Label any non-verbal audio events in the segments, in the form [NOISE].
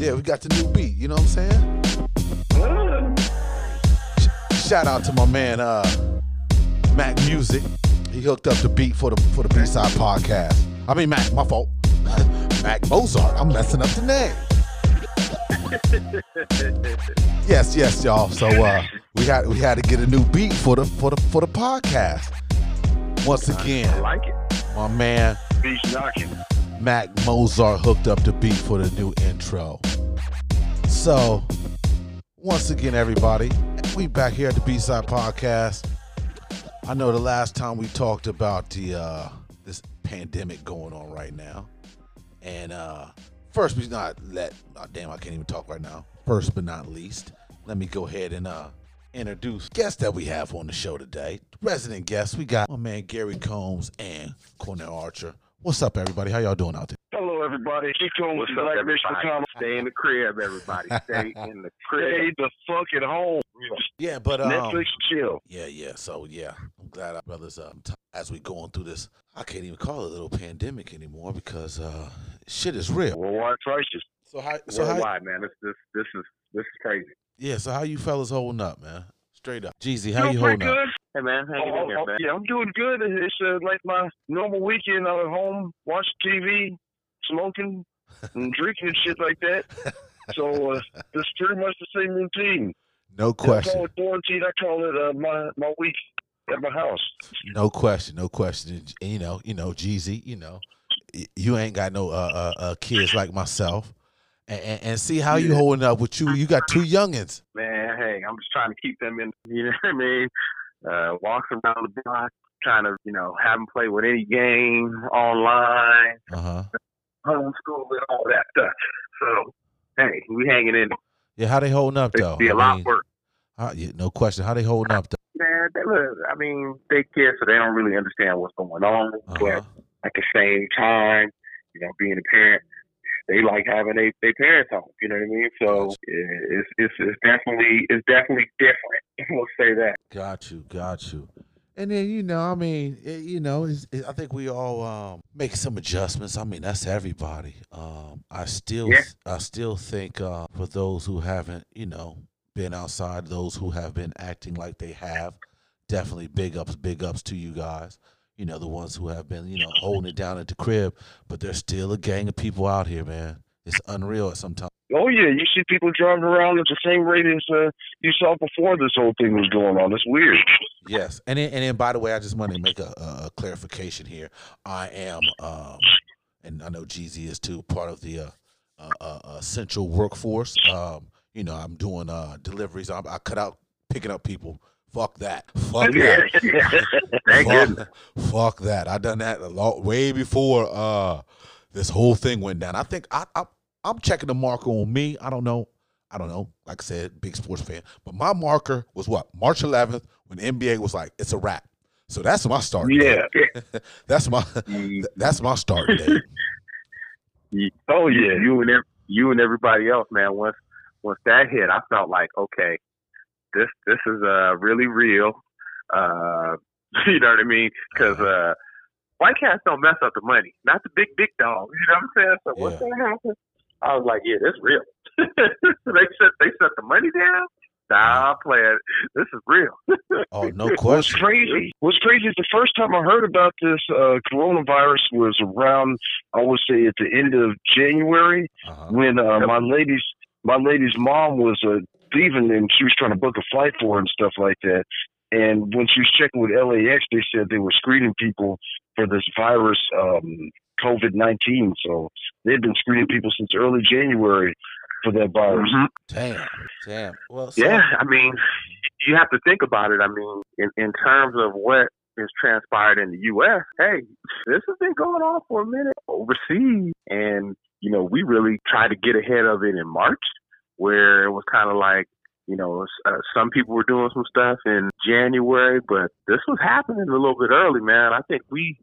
Yeah, we got the new beat. You know what I'm saying? Shout out to my man uh, Mac Music. He hooked up the beat for the for the B side podcast. I mean Mac, my fault. [LAUGHS] Mac Mozart. I'm messing up the name. [LAUGHS] yes, yes, y'all. So uh, we had we had to get a new beat for the for the for the podcast. Once again, I like it. my man Beach knocking. Mac Mozart hooked up the beat for the new intro. So, once again, everybody, we back here at the B-Side Podcast. I know the last time we talked about the uh, this pandemic going on right now, and uh, first we not let. Oh, damn, I can't even talk right now. First but not least, let me go ahead and uh, introduce guests that we have on the show today. Resident guests, we got my man Gary Combs and Cornel Archer. What's up, everybody? How y'all doing out there? Hello, everybody. Keep going with What's the up, Black Mitch everybody? McConnell. Stay in the crib, everybody. [LAUGHS] Stay in the crib. Stay the fuck at home. Yeah, but um, Netflix chill. Yeah, yeah. So yeah, I'm glad our brothers um t- as we going through this. I can't even call it a little pandemic anymore because uh shit is real. Worldwide crisis. So how so how man. This, this, this is, this is crazy. yeah so how you fellas holding up, man? Straight up, Jeezy, how Doing you pretty holding up? good. Hey, man, hanging Oh, in here, oh, man. yeah, I'm doing good. It's uh, like my normal weekend. I'm at home, watching TV, smoking, [LAUGHS] and drinking and shit like that. [LAUGHS] So uh, it's pretty much the same routine. No I question, call it quarantine. I call it uh, my my week at my house. no question, no question. And, and, you know, you know, Jeezy, you know, you ain't got no uh, uh, uh kids like myself. And, and, and see how you holding up with you. You got two youngins. Man, hey, I'm just trying to keep them in, [LAUGHS] you know what I mean? Uh, walks around the block, trying to, you know, have them play with any game online, Uh huh. homeschool, and all that stuff. So, hey, we hanging in. Yeah, how they holding up though? be a I lot mean, work. how- yeah, no question. How they holding up though? Man, they look, I mean, they kids, so they don't really understand what's going on. Uh-huh. But at the same time, you know, being a parent, they like having they their parents home. You know what I mean? So it's it's it's definitely it's definitely different. [LAUGHS] We'll say that. Got you, got you. And then you know, I mean, it, you know, it's, it, I think we all um, make some adjustments. I mean, that's everybody. Um, I still, Yeah. I still think uh, for those who haven't, you know, been outside, those who have been acting like they have, definitely big ups, big ups to you guys. You know, the ones who have been, you know, holding it down at the crib, but there's still a gang of people out here, man. It's unreal at sometimes. Oh yeah, you see people driving around at the same rate as uh, you saw before this whole thing was going on. It's weird. Yes, and then, and then by the way, I just want to make a, a, clarification here. I am, um, and I know Jeezy is too, part of the uh, uh, uh, essential workforce. Um, you know, I'm doing uh, deliveries. I, I cut out picking up people. Fuck that. [LAUGHS] Fuck that. Thank goodness. fuck, fuck that. I done that a lot way before uh, this whole thing went down. I think I, I I'm checking the marker on me. I don't know. I don't know. Like I said, big sports fan. But my marker was what March 11th when the NBA was like, it's a wrap. So that's my start. Yeah. [LAUGHS] that's my [LAUGHS] that's my start date. Oh yeah. You and you and everybody else, man. Once once that hit, I felt like okay, this this is uh really real. Uh, [LAUGHS] you know what I mean? Because uh, white cats don't mess up the money, not the big big dogs. You know what I'm saying? So once Yeah. that happened, I was like, yeah, this real. [LAUGHS] they set they set the money down. Nah, playing. this is real. [LAUGHS] Oh, no question. What's question. crazy? What's crazy is the first time I heard about this uh, coronavirus was around, I would say, at the end of January Uh-huh. when uh, my lady's my lady's mom was uh, leaving and she was trying to book a flight for her and stuff like that. And when she was checking with LAX, they said they were screening people for this virus, um, COVID nineteen. So they've been screening people since early January for that virus. Damn. Damn. Well, so, Yeah, I mean, you have to think about it. I mean, in, in terms of what has transpired in the U.S., hey, this has been going on for a minute overseas. And, you know, we really tried to get ahead of it in March, where it was kind of like, you know, uh, some people were doing some stuff in January, but this was happening a little bit early, man. I think we,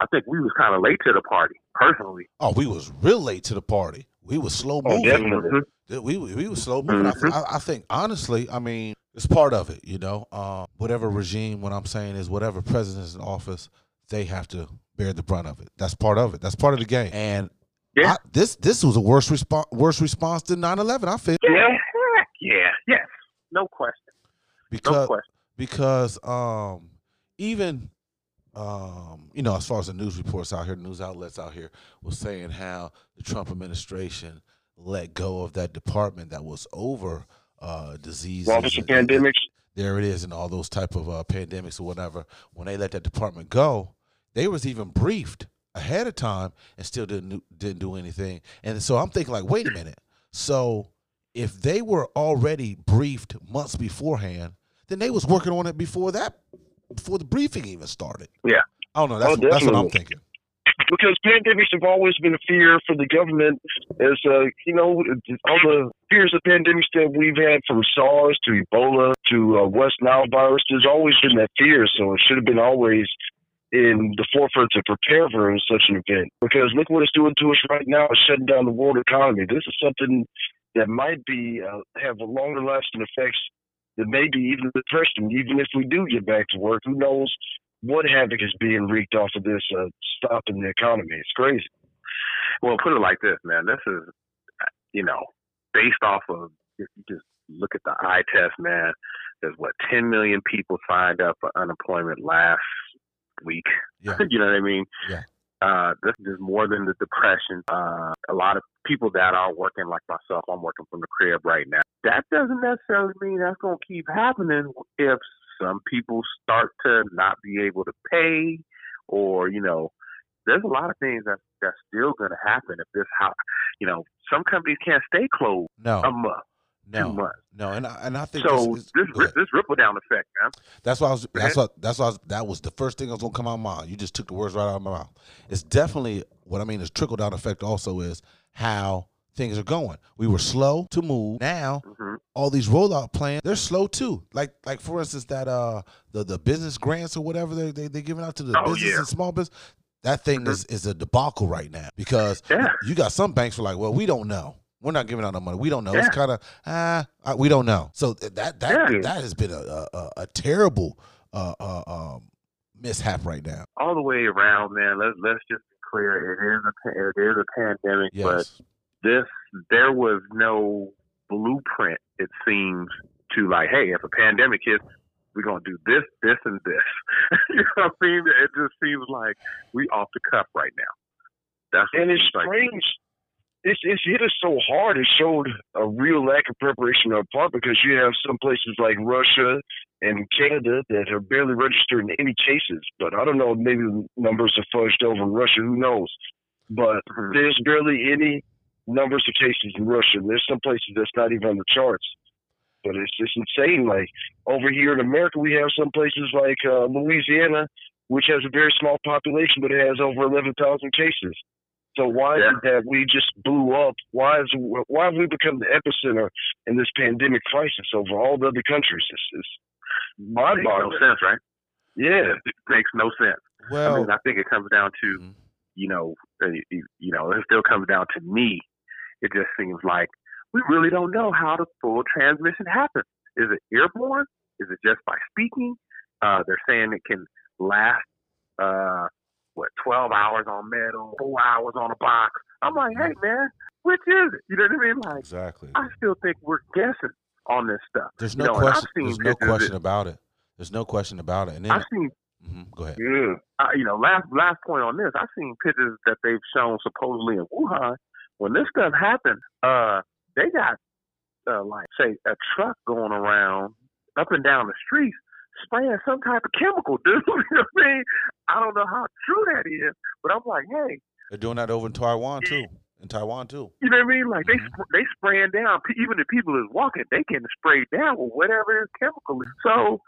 I think we was kind of late to the party, personally. Oh, we was real late to the party. We was slow Oh, moving. definitely. Th- We we was slow moving. I, th- I, I think honestly, I mean, it's part of it. You know, uh, whatever regime. What I'm saying is, whatever president's in office, they have to bear the brunt of it. That's part of it. That's part of the game. And Yeah. I, this this was a worse response worse response than 9-11, I feel. Yeah. Yeah. Yes. No question. No Because question. because um even um you know as far as the news reports out here news outlets out here was saying how the Trump administration let go of that department that was over uh diseases Office of and- and- Pandemics. there it is and all those type of uh, pandemics or whatever when they let that department go they was even briefed ahead of time and still didn't do- didn't do anything and so i'm thinking like wait a minute so if they were already briefed months beforehand then they was working on it before that before the briefing even started Yeah. i don't know that's, Oh, that's what i'm thinking because pandemics have always been a fear for the government. As uh, you know, all the fears of pandemics that we've had from SARS to Ebola to uh, West Nile virus, there's always been that fear. So it should have been always in the forefront to prepare for such an event. Because look what it's doing to us right now. It's shutting down the world economy. This is something that might be uh, have a longer lasting effects than maybe even the depression. Even if we do get back to work, who knows what havoc is being wreaked off of this uh, stop in the economy. It's crazy. Well, put it like this, man. This is, you know, based off of if you just look at the eye test, man. There's what 10 million people signed up for unemployment last week. yeah [LAUGHS] you know what I mean? Yeah. Uh, this is more than the depression. Uh, a lot of people that are working like myself, I'm working from the crib right now. That doesn't necessarily mean that's going to keep happening if some people start to not be able to pay or, you know, there's a lot of things that that's still going to happen if this how, you know, some companies can't stay closed no a month, no months. no and I, and I think So this, this this ripple down effect, man. That's why I was. That's what. That's why I was, that was the first thing that was gonna come out of my mouth. You just took the words right out of my mouth. It's definitely what I mean. Is trickle down effect also is how things are going. We were slow to move. Now hmm all these rollout plans they're slow too. Like like for instance that uh the the business grants or whatever they they they giving out to the Oh, business yeah. and small business. That thing Mhm. is is a debacle right now because Yeah. you got some banks who are like, well, we don't know. We're not giving out no money. We don't know. It's kind of ah, uh, we don't know. So that that Yeah. that has been a a, a, a terrible uh, uh, um, mishap right now. all the way around, man. Let's let's just be clear. It is a it is a pandemic, but Yes, this there was no blueprint. It seems to like, hey, if a pandemic hits, we're gonna do this, this, and this. [LAUGHS] you know what I mean? It just seems like we off the cuff right now. That's And it's seems like. strange. It's, it's hit us so hard. It showed a real lack of preparation on our part because you have some places like Russia and Canada that are barely registered in any cases. But I don't know, maybe the numbers are fudged over in Russia. Who knows? But Mhm. there's barely any numbers of cases in Russia. There's some places that's not even on the charts. But it's just insane. Like over here in America, we have some places like uh, Louisiana, which has a very small population, but it has over 11,000 cases. So why Yeah. is it that we just blew up? Why is why have we become the epicenter in this pandemic crisis over all the other countries? It's, it's Makes no mind-boggling. sense, right? Yeah, It makes no sense. Well, I well, mean, I think it comes down to Mhm. you know, uh, you you know, it still comes down to me. It just seems like we really don't know how the full transmission happens. Is it airborne? Is it just by speaking? Uh, they're saying it can last, uh, what, 12 hours on metal, four hours on a box. I'm like, hey, man, which is it? You know what I mean? Like, exactly. I still think we're guessing on this stuff. There's you no know, question. There's no question about it. There's no question about it. And then, I've seen Mm-hmm, go ahead. yeah. uh, you know, last last point on this, I've seen pictures that they've shown supposedly in Wuhan. When this stuff happened, uh, they got uh, like say a truck going around up and down the streets spraying some type of chemical, [LAUGHS] dude. you know what I mean? I don't know how true that is, but I'm like, hey, They're doing that over in Taiwan too. In Taiwan too. you know what I mean? Like they Mhm. sp- they spraying down. Even the people that's walking, they getting sprayed down with whatever this chemical is. So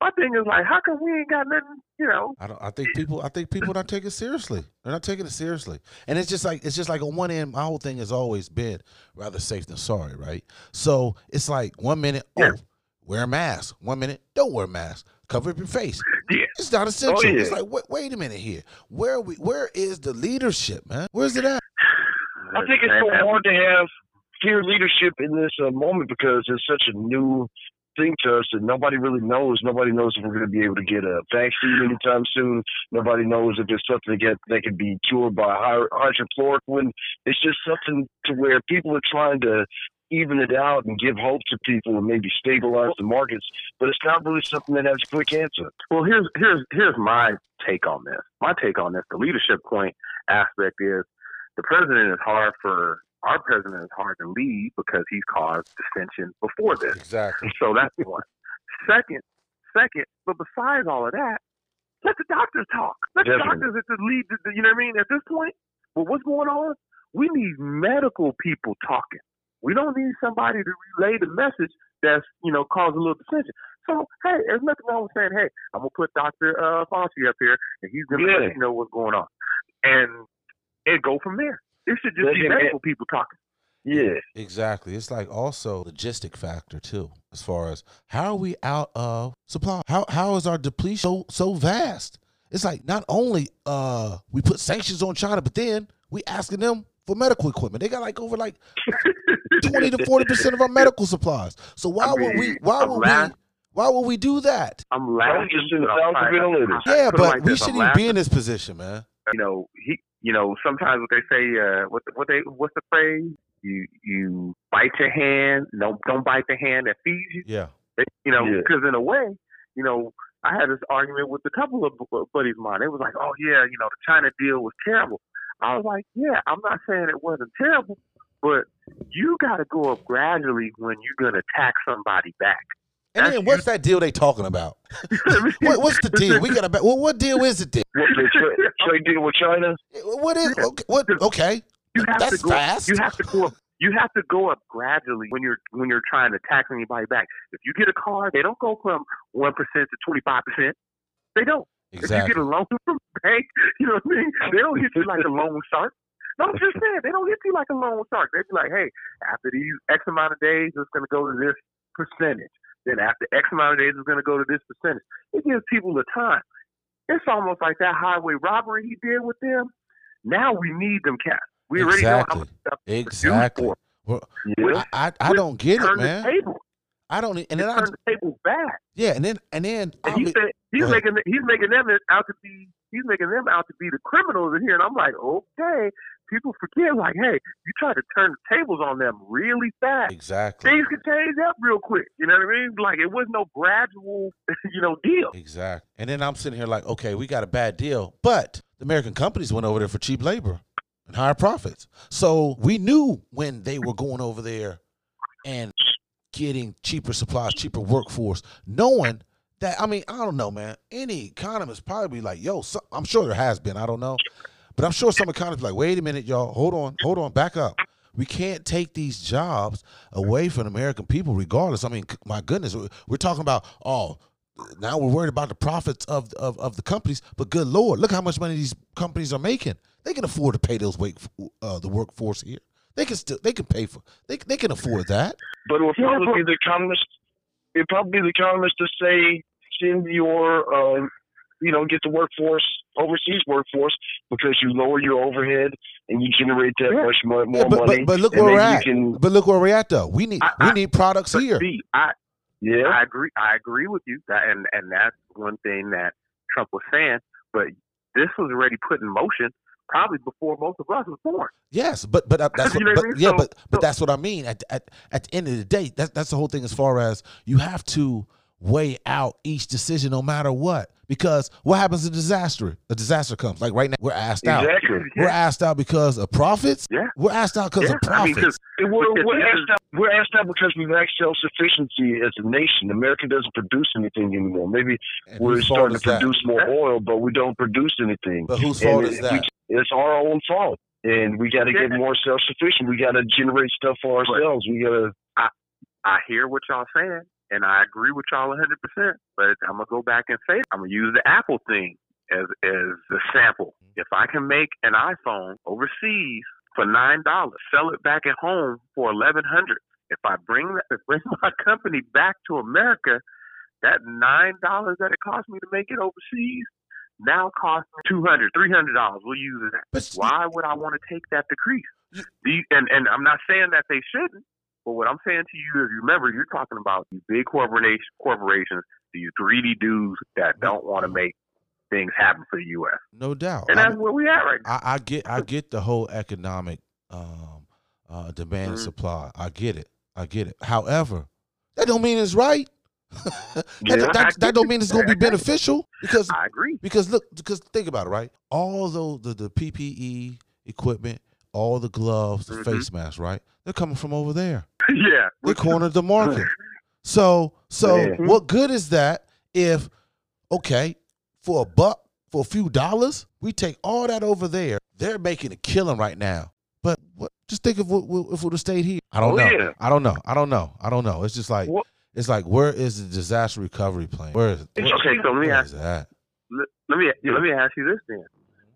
my thing is like, how come we ain't got nothing? You know? I don't. I think people. I think people not taking it seriously. They're not taking it seriously. And it's just like it's just like on one end, my whole thing has always been rather safe than sorry, right? So it's like one minute, Yeah. oh, wear a mask. One minute, don't wear a mask. Cover up your face. Yeah. It's not essential. yeah. It's like wait, wait a minute here. Where are we? Where is the leadership, man? Where's it at? I think it's so hard to have clear leadership in this uh, moment because it's such a new thing to us that nobody really knows. Nobody knows if we're going to be able to get a vaccine anytime soon. Nobody knows if there's something that, get, that can be cured by hydrochloroquine. It's just something to where people are trying to even it out and give hope to people and maybe stabilize the markets, but it's not really something that has a quick answer. Well, here's here's here's my take on this. My take on this, the leadership point aspect is the president is hard for our president is hard to lead because he's caused dissension before this. Exactly. So that's one. Second, second, but besides all of that, let the doctors talk. Let Definitely. the doctors at the lead. You know what I mean? At this point, well, what's going on? We need medical people talking. We don't need somebody to relay the message that's you know causing a little dissension. So hey, there's nothing wrong with saying, hey, I'm gonna put Doctor uh, Fauci up here, and he's gonna Yeah. let you know what's going on, and and go from there. It should just Let be him- medical people talking. Yeah. Exactly. It's like also logistic factor too, as far as how are we out of supply? How how is our depletion so so vast? It's like not only uh we put sanctions on China, but then we asking them for medical equipment. They got like over like [LAUGHS] twenty to forty percent of our medical supplies. So why I would we why I'm would we why would we do that? I'm laughing. just in but I'm thousand trying not to- Yeah, but like we this, shouldn't even be in this position, man. you know, he, you know, sometimes what they say, uh, what, the, what they, what's the phrase? You, you bite your hand, don't, don't bite the hand that feeds you. Yeah. They, you know, Yeah. because in a way, you know, I had this argument with a couple of buddies of mine. They was like, "Oh yeah, you know, the China deal was terrible." I was like, "Yeah, I'm not saying it wasn't terrible, but you got to go up gradually when you're gonna tax somebody back." And That's then what's that deal they talking about? [LAUGHS] What, what's the deal? We got to. Well, what deal is it then? What, the tra- trade deal with China? What is okay? What okay? you have That's to go, fast. You have to go up. You have to go up gradually when you're when you're trying to tax anybody back. If you get a car, they don't go from one percent to twenty five percent. They don't. If you get a loan from the bank, [LAUGHS] you know what I mean. They don't hit you like a loan shark. No, I'm just saying they don't hit you like a loan shark. They be like, hey, after these X amount of days, it's going to go to this percentage. Then after X amount of days, it's going to go to this percentage. It gives people the time. It's almost like that highway robbery he did with them. Now we need them cats. We already know how much stuff Exactly. Well. I, I I don't get it, man. I don't. And then I, turn the table back. yeah, and then and then And he mean- said he's making he's making them out to be he's making them out to be the criminals in here. And I'm like, okay. People forget, like, hey, you try to turn the tables on them really fast. exactly, Things could change up real quick. You know what I mean? Like it was no gradual, [LAUGHS] you know, deal. exactly. And then I'm sitting here like, okay, we got a bad deal, but the American companies went over there for cheap labor and higher profits. So we knew when they were going over there and getting cheaper supplies, cheaper workforce, knowing that. I mean, I don't know, man. Any economist probably be like, yo, so, I'm sure there has been. I don't know. But I'm sure some economists be like, wait a minute, y'all, hold on, hold on, back up. We can't take these jobs away from American people, regardless. I mean, my goodness, we're- we're talking about oh, now we're worried about the profits of of, of the companies. But good lord, look how much money these companies are making. They can afford to pay those wait uh, the workforce here. They can still they can pay for they they can afford that. But it would probably but- be the economist. It'd probably be the economist to say send your, uh, you know, get the workforce overseas workforce because you lower your overhead and you generate that Yeah. much more, Yeah, but, money. but but look where we're at. can- But look where we're at though. We need I- we I- need products But here. see, I yeah, I agree. I agree with you, that, and and that's one thing that Trump was saying. But this was already put in motion probably before most of us was born. Yes, but but uh, [LAUGHS] that's what, what I mean? yeah, So- but but so- that's what I mean. At at at the end of the day, that's that's the whole thing. As far as you have to weigh out each decision, no matter what, because what happens? A disaster. A disaster comes. Like right now, we're asked out. exactly. We're asked out because of profits. Yeah. We're asked out because Yeah, of I mean, profits. 'cause- We're, we're, asked out, we're asked out because we lack self sufficiency as a nation. America doesn't produce anything anymore. Maybe And we're starting is to that? produce more oil, but we don't produce anything. But whose And fault it- is we- that? it's our own fault. And we got to get more self sufficient. We got to generate stuff for ourselves. We got to. I, I hear what y'all saying, and I agree with y'all 100. percent But I'm gonna go back and say I'm gonna use the Apple thing as as the sample. Mm-hmm. If I can make an iPhone overseas for nine dollars, sell it back at home for eleven hundred. If I bring that, bring my [LAUGHS] company back to America, that nine dollars that it cost me to make it overseas now costs me two hundred, three hundred dollars. We'll use that. But Why would I want to take that decrease? And and I'm not saying that they shouldn't. But what I'm saying to you is, remember, you're talking about these big corporation corporations, these greedy dudes that don't want to make things happen for the U.S. No doubt. And that's where we at right now. I, I get I get the whole economic um, uh, demand and Mhm. supply. I get it. I get it. However, that don't mean it's right. [LAUGHS] that, Yeah, that, that don't mean it's going to be beneficial because [LAUGHS] I agree. because look because think about it right. All those the, the PPE equipment, all the gloves, the Mhm. face masks, right? They're coming from over there. [LAUGHS] yeah. They cornered the market. [LAUGHS] So so Yeah. what good is that if okay for a buck for a few dollars we take all that over there they're making a killing right now but what just think of what, what if we'd have stayed here I don't Oh, know yeah. I don't know I don't know I don't know it's just like What- it's like where is the disaster recovery plan where is where- Okay, so let me ask is that let, let me let me ask you this then.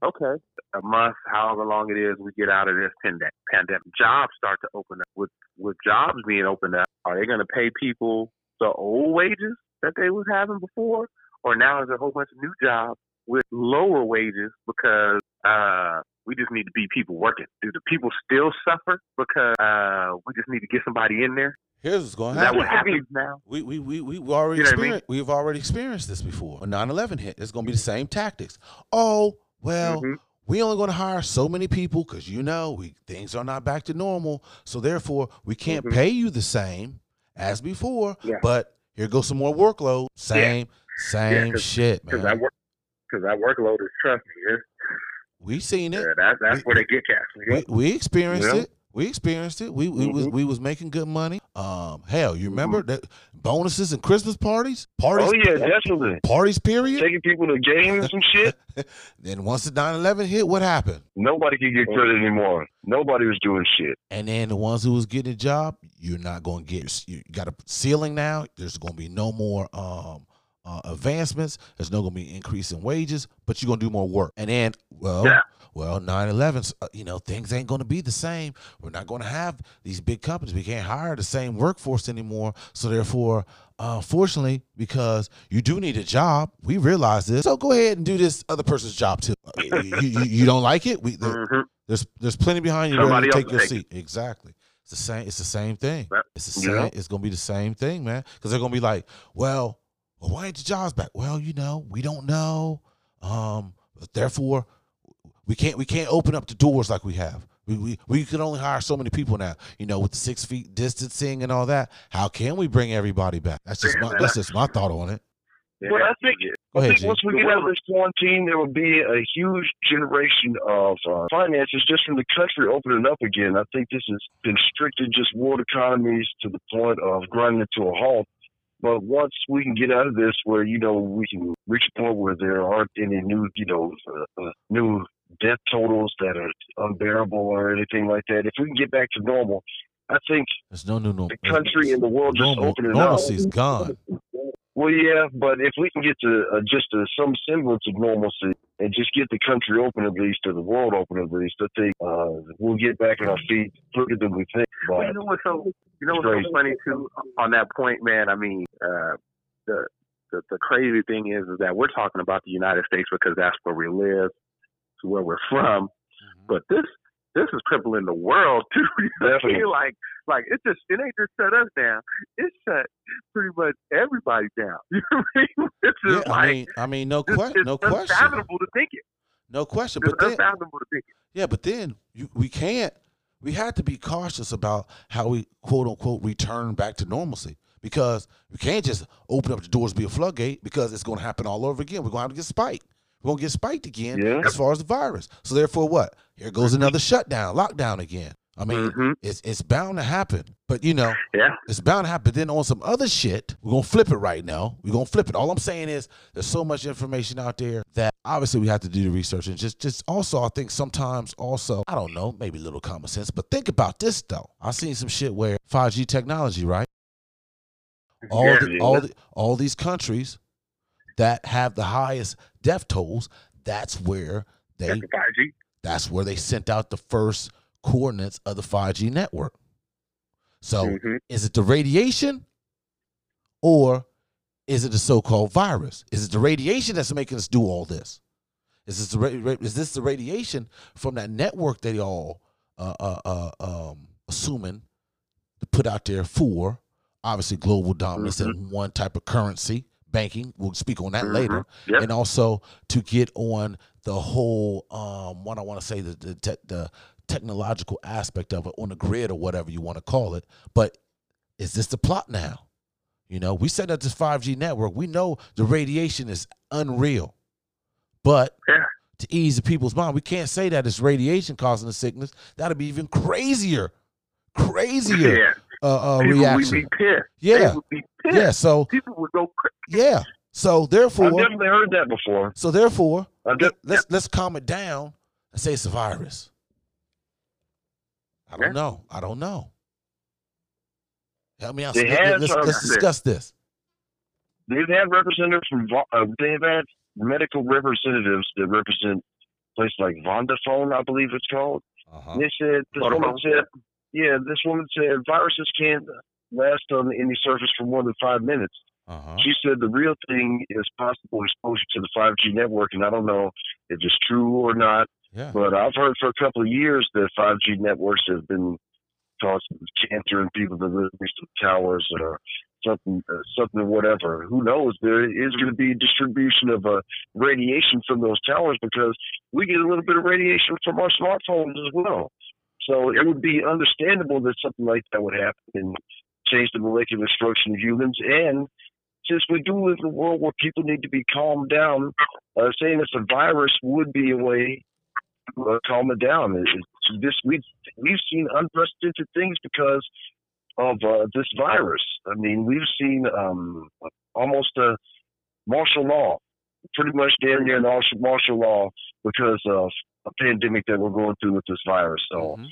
Okay, a month, however long it is, we get out of this pande- pandemic. Jobs start to open up. With with jobs being opened up, are they going to pay people the old wages that they was having before, or now is there a whole bunch of new jobs with lower wages because uh, we just need to be people working? Do the people still suffer because uh, we just need to get somebody in there? here's what's going Is to that happen what happens now? we we we we've already You know I mean? experienced we've already experienced this before when 9/11 hit it's going to be the same tactics oh well Mhm. we only going to hire so many people because you know we things are not back to normal so therefore we can't Mhm. pay you the same as before Yeah. but here goes some more workload same same shit Because man that work, because that workload is trust me, it's, we seen it yeah, that, that's We- where they get cats. we, we experienced Yeah. it we experienced it we, we was Mhm. we was making good money um hell you remember that bonuses and christmas parties parties Oh yeah, definitely. parties period Taking people to games and shit. [LAUGHS] then once the 9-11 hit what happened Nobody could get credit anymore. Nobody was doing shit. And then the ones who was getting a job, you're not going to get. You got a ceiling now. There's going to be no more um, uh, advancements. There's no going to be increase in wages, but you're going to do more work. And then, well, Yeah. Well, 9/11, uh, you know, things ain't going to be the same. We're not going to have these big companies. We can't hire the same workforce anymore. So therefore, uh, fortunately, because you do need a job, we realize this. So go ahead and do this other person's job too. [LAUGHS] You, you, you don't like it? We there- Mhm. there's there's plenty behind you Somebody to take your take seat. Exactly. It's the same. It's the same thing. It's the same. It's gonna be the same thing, man. Because they're gonna be like, well, well, why ain't the jobs back? Well, you know, we don't know. Um, therefore, we can't we can't open up the doors like we have. We, we we can only hire so many people now. You know, with the six feet distancing and all that. How can we bring everybody back? That's just my that's just my thought on it. Well, I think Go I think G. once we get out of this quarantine, there will be a huge generation of uh, finances just from the country opening up again. I think this has constricted just world economies to the point of grinding it to a halt. But once we can get out of this, where you know we can reach a point where there aren't any new, you know, uh, uh, new death totals that are unbearable or anything like that. If we can get back to normal, I think There's no new no. the country and the world just normal, opening up. normalcy's gone. Well, yeah, but if we can get to uh, just uh, some semblance of normalcy and just get the country open at least, or the world open at least, I think uh, we'll get back on our feet quicker than we think. Well, But you know what's so you know what's Crazy. so funny too on that point, man. I mean, uh, the, the the crazy thing is, is that we're talking about the United States because that's where we live, it's where we're from. Mm-hmm. But this this is crippling the world [LAUGHS] too. You know I mean? Like like it just it ain't just shut us down. It shut pretty much everybody down. [LAUGHS] You know I mean? [LAUGHS] It's Yeah, just I mean, I mean, no it's, question, it's no question, unfathomable to think it. no question. It's But then, unfathomable to think it. Yeah, but then you, we can't. We have to be cautious about how we quote unquote return back to normalcy because we can't just open up the doors be a floodgate because it's going to happen all over again. We're going to have to get spiked. We're going to get spiked again Yeah. as far as the virus. So therefore, what? Here goes another shutdown, lockdown again. I mean, Mhm. it's it's bound to happen. But you know, Yeah. it's bound to happen. But Then on some other shit, we're gonna flip it right now. We're gonna flip it. All I'm saying is there's so much information out there that obviously we have to do the research and just just also I think sometimes also I don't know maybe a little common sense. But think about this though. I've seen some shit where 5G technology, right? All Yeah, the, all the, all these countries that have the highest death tolls, that's where they That's the 5G. that's where they sent out the first coordinates of the 5G network. So Mhm. is it the radiation or is it the so-called virus? Is it the radiation that's making us do all this? Is this the ra- is this the radiation from that network that y'all uh, uh, uh, um, assuming to put out there for obviously global dominance Mhm. in one type of currency, banking. We'll speak on that Mhm. later, Yep. and also to get on the whole um, what I want to say the the, te- the technological aspect of it on the grid or whatever you want to call it. But is this the plot now? You know, we set up this 5G network. We know the radiation is unreal. But Yeah. to ease the people's mind, we can't say that it's radiation causing the sickness. That'd be even crazier, crazier Yeah. Uh, uh, People reaction. would be pissed. Yeah. They would be pissed. Yeah. So People would go crazy. yeah. So therefore, I've therefore, definitely heard that before. so therefore, I've de- let, let's let's calm it down and say it's a virus. I don't Yeah. know. I don't know. Help me out. They Let- had let's, let's discuss this. they've had representatives from Vo- uh, they've had medical representatives that represent places like Vodafone, I believe it's called. Uh-huh. They said this Vodafone, said, yeah, this woman said viruses can't last on any surface for more than five minutes. Uh-huh. She said the real thing is possible exposure to the 5G network, and I don't know if it's true or not, Yeah. but I've heard for a couple of years that 5G networks have been causing cancer in people that live next to towers or something, uh, something, whatever. Who knows? There is going to be distribution of uh, radiation from those towers because we get a little bit of radiation from our smartphones as well. So it would be understandable that something like that would happen and change the molecular structure of humans. And since we do live in a world where people need to be calmed down, uh, saying it's a virus would be a way to uh, calm it down. It- it's this we've we've seen unprecedented things because of uh, this virus. I mean, we've seen um, almost a martial law, pretty much damn near an martial martial law because of a pandemic that we're going through with this virus. So Mhm.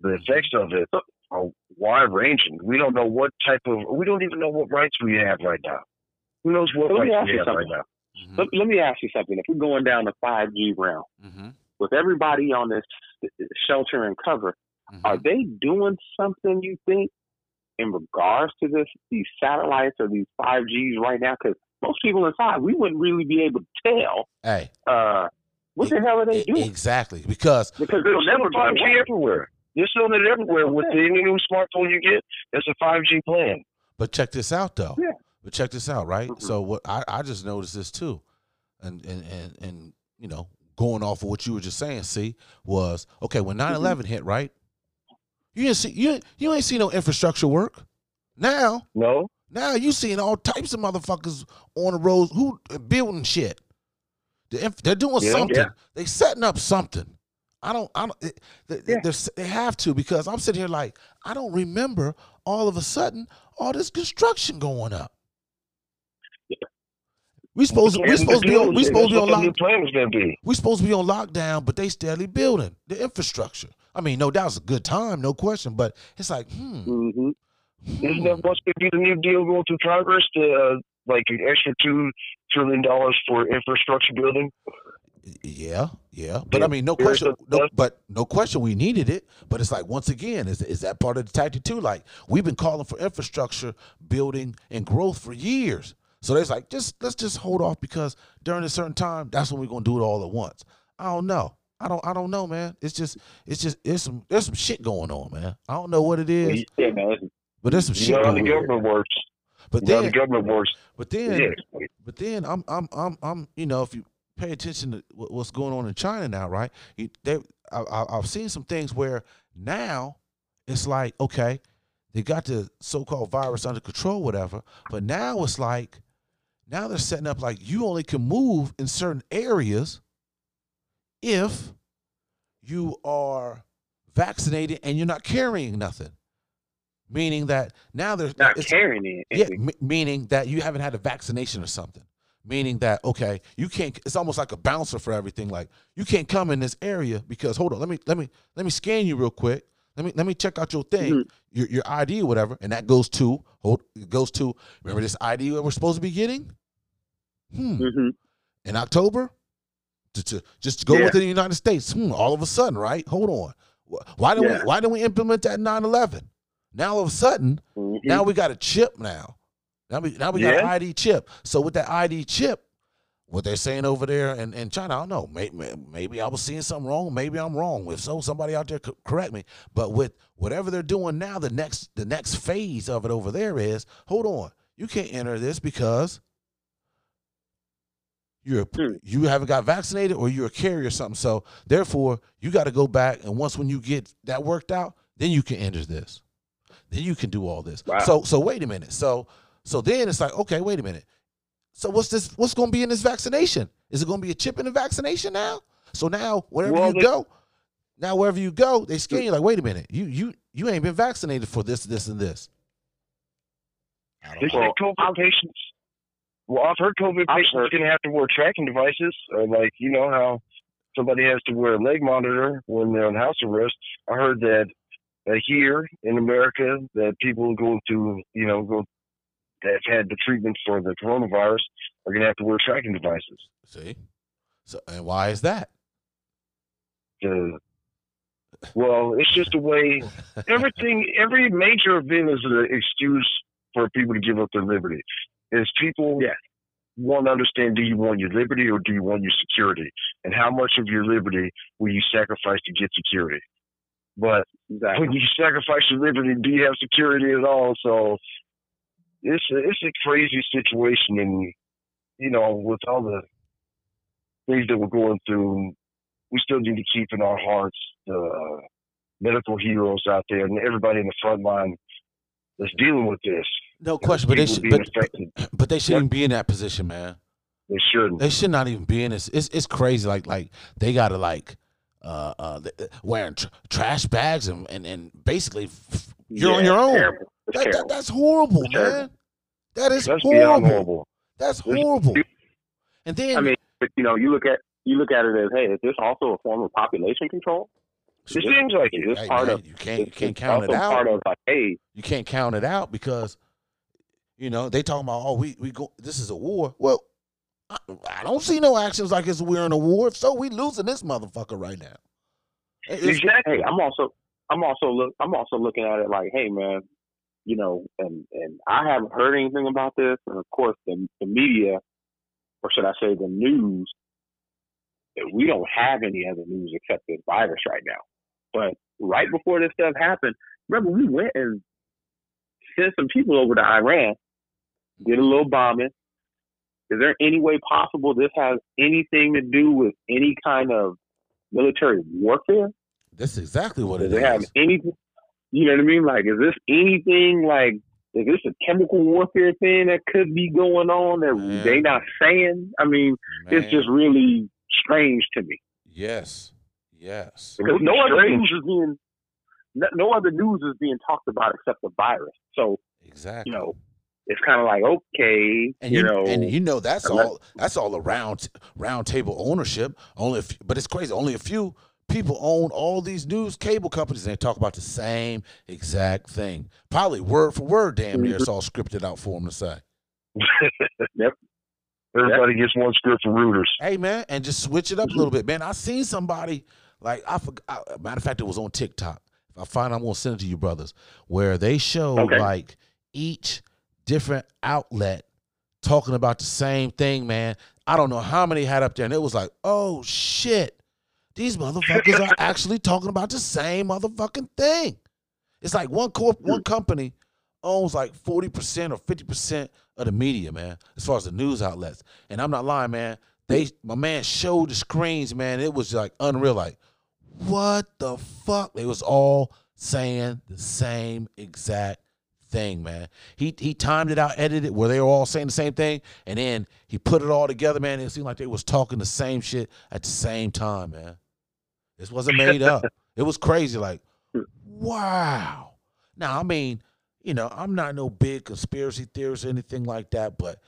the effects of it are wide ranging. We don't know what type of, we don't even know what rights we have right now. Who knows what Let me rights ask we you have right something. now? Mhm. Let, let me ask you something. If we're going down the 5G realm, Mhm. with everybody on this shelter and cover, are Mhm. they doing something you think in regards to this these satellites or these 5Gs right now? Because most people inside, we wouldn't really be able to tell Hey, uh, what the hell are they e- doing exactly. Because because They're they'll never selling 5G everywhere. They're selling it everywhere. With Okay. any new smartphone you get, it's a 5G plan. But check this out though. Yeah. But check this out, right? Mhm. So what I, I just noticed this too. And and and and you know, going off of what you were just saying, see, was okay, when 9-11 hit, right? You didn't see you you ain't see no infrastructure work. Now, No? Now you seeing all types of motherfuckers on the roads who building shit. They're, they're doing Yeah. something. Yeah. They setting up something. I don't. I don't. They, Yeah. they have to because I'm sitting here like I don't remember all of a sudden all this construction going up. We supposed we supposed to be on, we supposed to be on the lock, new plan was going to be. we supposed to be on lockdown, but they steadily building the infrastructure. I mean, no doubt it's a good time, no question, but it's like, hmm, hmm Isn't that what's going to be the new deal going through Congress? To, uh, like an extra $2 trillion for infrastructure building? Yeah, yeah, but Yeah, I mean, no question, no, but no question, we needed it. But it's like once again, is is that part of the tactic too? Like we've been calling for infrastructure building and growth for years. So it's like just let's just hold off because during a certain time, that's when we're gonna do it all at once. I don't know. I don't. I don't know, man. It's just. It's just. There's some. There's some shit going on, man. I don't know what it is, Yeah, man. But there's some shit how the government works. But then, the government works. but then. But then I'm I'm I'm I'm you know if you pay attention to what's going on in China now, right? You, they I, I, I've seen some things where now it's like okay, they got the so-called virus under control, whatever. But now it's like now they're setting up like you only can move in certain areas if you are vaccinated and you're not carrying nothing. Meaning that now there's not it's- carrying it. yeah, m- meaning that you haven't had a vaccination or something. Meaning that okay, you can't. It's almost like a bouncer for everything. Like you can't come in this area because hold on, let me let me let me scan you real quick. Let me let me check out your thing, Mhm. your your ID or whatever, and that goes to hold. It goes to remember this ID that we're supposed to be getting. Hmm. hmm In October, to, to just to go Yeah. within the United States. Hmm. All of a sudden, right? Hold on. Why didn't Yeah. we Why didn't we implement that 9/11? Now all of a sudden, hmm now we got a chip now. Now we now we got an ID chip. So with that ID chip, what they're saying over there in, in China. I don't know. Maybe, maybe I was seeing something wrong. Maybe I'm wrong. If so, somebody out there correct me. But with whatever they're doing now, the next the next phase of it over there is hold on. You can't enter this because you're Hmm. you haven't got vaccinated or you're a carrier or something. So therefore, you got to go back and once when you get that worked out, then you can enter this. Then you can do all this. Wow. So so wait a minute. So so then it's like okay, wait a minute. So what's this? What's going to be in this vaccination? Is it going to be a chip in the vaccination now? So now wherever Well, you they- go, now wherever you go, they scan you like, wait a minute, you you you ain't been vaccinated for this, this, and this. They don't say know. COVID patients. Well, I've heard COVID I've patients heard- going to have to wear tracking devices, or like you know how somebody has to wear a leg monitor when they're on house arrest. I heard that uh, here in America, that people going to you know go that have had the treatment for the coronavirus are going to have to wear tracking devices. See, so and why is that? To, well, it's just a way. [LAUGHS] Everything, every major event is an excuse for people to give up their liberty. Is people Yeah. want to understand: Do you want your liberty or do you want your security? And how much of your liberty will you sacrifice to get security? But Exactly. when you sacrifice your liberty, do you have security at all? So it's a, it's a crazy situation, and you know, with all the things that we're going through, we still need to keep in our hearts the medical heroes out there and everybody in the front line that's dealing with this. No question, but they should, being but, affected. [CLEARS THROAT] but they shouldn't be in that position, man. They shouldn't. They should not even be in this. It's it's crazy. Like like they gotta like uh uh wearing tr- trash bags and and, and basically f- you're on your own. Terrible. That, that, that's horrible, It's man. That is horrible. horrible. That's horrible. And then I mean, but, you know, you look at you look at it as, hey, is this also a form of population control? It seems like Is it. this hey, part man, of you can't you it's- can't count it also Part out. of like, hey, You can't count it out because you know they talking about oh we we go this is a war. Well, I, I don't see no actions like it's we're in a war. If so, we losing this motherfucker right now. It's- Exactly. hey, I'm also I'm also look I'm also looking at it like, hey man, you know, and and I haven't heard anything about this, and of course the the media, or should I say the news, we don't have any other news except this virus right now. But right before this stuff happened, remember we went and sent some people over to Iran, did a little bombing. Is there any way possible this has anything to do with any kind of military warfare? That's exactly what it Does it have is. anything? You know what I mean? Like, is this anything like? Is this a chemical warfare thing that could be going on that Man. they not saying? I mean, it's just really strange to me yes, yes. Because no other news is being no, no other news is being talked about except the virus. So Exactly. you know, it's kind of like okay, and you, you, know, and you know that's unless- all that's all a round table ownership. Only, a few, but it's crazy. Only a few people own all these news cable companies, and they talk about the same exact thing. Probably word for word, damn near. It's mm-hmm. all scripted out for them to say. [LAUGHS] Yep. Everybody gets one script for Reuters. Hey man, and just switch it up a little mm-hmm. bit, man. I seen somebody like I forgot. Matter of fact, it was on TikTok. If I find, I'm gonna send it to you, brothers, where they show Okay. like each different outlet talking about the same thing, man. I don't know how many had up there, and it was like, oh shit, these motherfuckers are [LAUGHS] actually talking about the same motherfucking thing. It's like one corp, one company owns like forty percent or fifty percent of the media, man, as far as the news outlets. And I'm not lying, man. They, my man, showed the screens, man. It was like unreal. Like, what the fuck? They was all saying the same exact thing, man. He he timed it out, edited it where they were all saying the same thing, and then he put it all together, man. It seemed like they was talking the same shit at the same time, man. This wasn't made up. [LAUGHS] It was crazy. Like, hmm. wow. Now, I mean, you know, I'm not no big conspiracy theorist or anything like that, but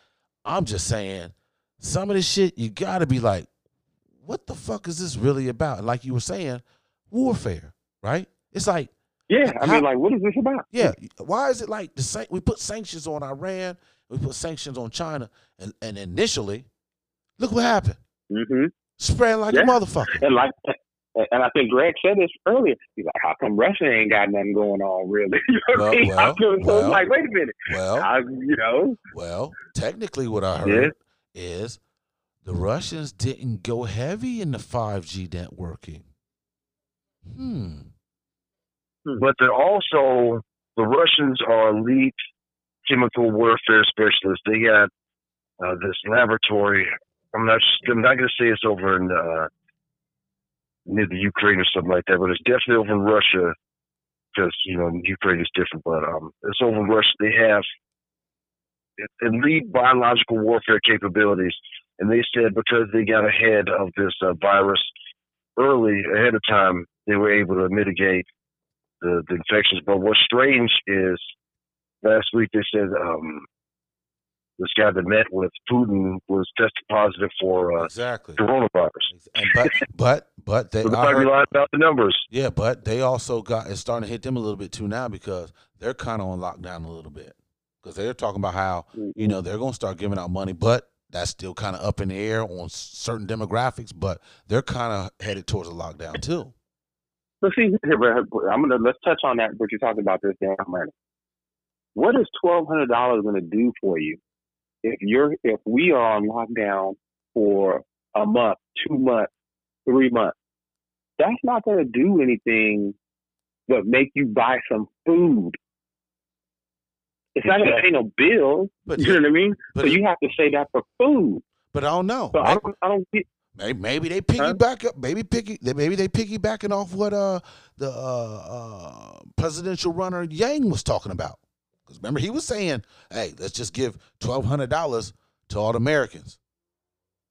I'm just saying some of this shit you gotta be like, what the fuck is this really about? Like you were saying, warfare, right? It's like, yeah. I How- mean, like, what is this about? yeah, why is it like the same? We put sanctions on Iran, we put sanctions on China, and, and initially, look what happened. Mm-hmm. Spread like a motherfucker. And like, [LAUGHS] and I think Greg said this earlier. He's like, "How come Russia ain't got nothing going on, really?" [LAUGHS] you know what Well, I mean? well, [LAUGHS] so well. like, wait a minute. Well, I, you know, well, technically, what I heard is the Russians didn't go heavy in the 5G networking. Hmm. But they're also the Russians are elite chemical warfare specialists. They got uh, this laboratory. I'm not. I'm not going to say it's over in uh, near the Ukraine or something like that, but it's definitely over in Russia because you know Ukraine is different. But um, it's over in Russia. They have elite biological warfare capabilities, and they said because they got ahead of this uh, virus early ahead of time, they were able to mitigate the, the infections. But what's strange is last week they said um, this guy that met with Putin was tested positive for uh, exactly coronavirus. And but but but they So they I probably heard- lied about the numbers. yeah, but they also got it's starting to hit them a little bit too now because they're kind of on lockdown a little bit because they're talking about how you know they're going to start giving out money, but that's still kind of up in the air on certain demographics. But they're kind of headed towards a lockdown too. But see, [LAUGHS] here, but I'm gonna let's touch on that. What you're talking about this damn money. What is twelve hundred dollars gonna do for you if you're if we are on lockdown for a month, two months, three months? That's not gonna do anything but make you buy some food. It's not gonna pay no bills. But You know what I mean? but so you have to say that for food. but I don't know. So I don't, I don't get. Maybe, maybe they piggyback up. Maybe picky. Maybe they piggybacking off what uh the uh, uh presidential runner Yang was talking about. Because remember he was saying, "Hey, let's just give twelve hundred dollars to all the Americans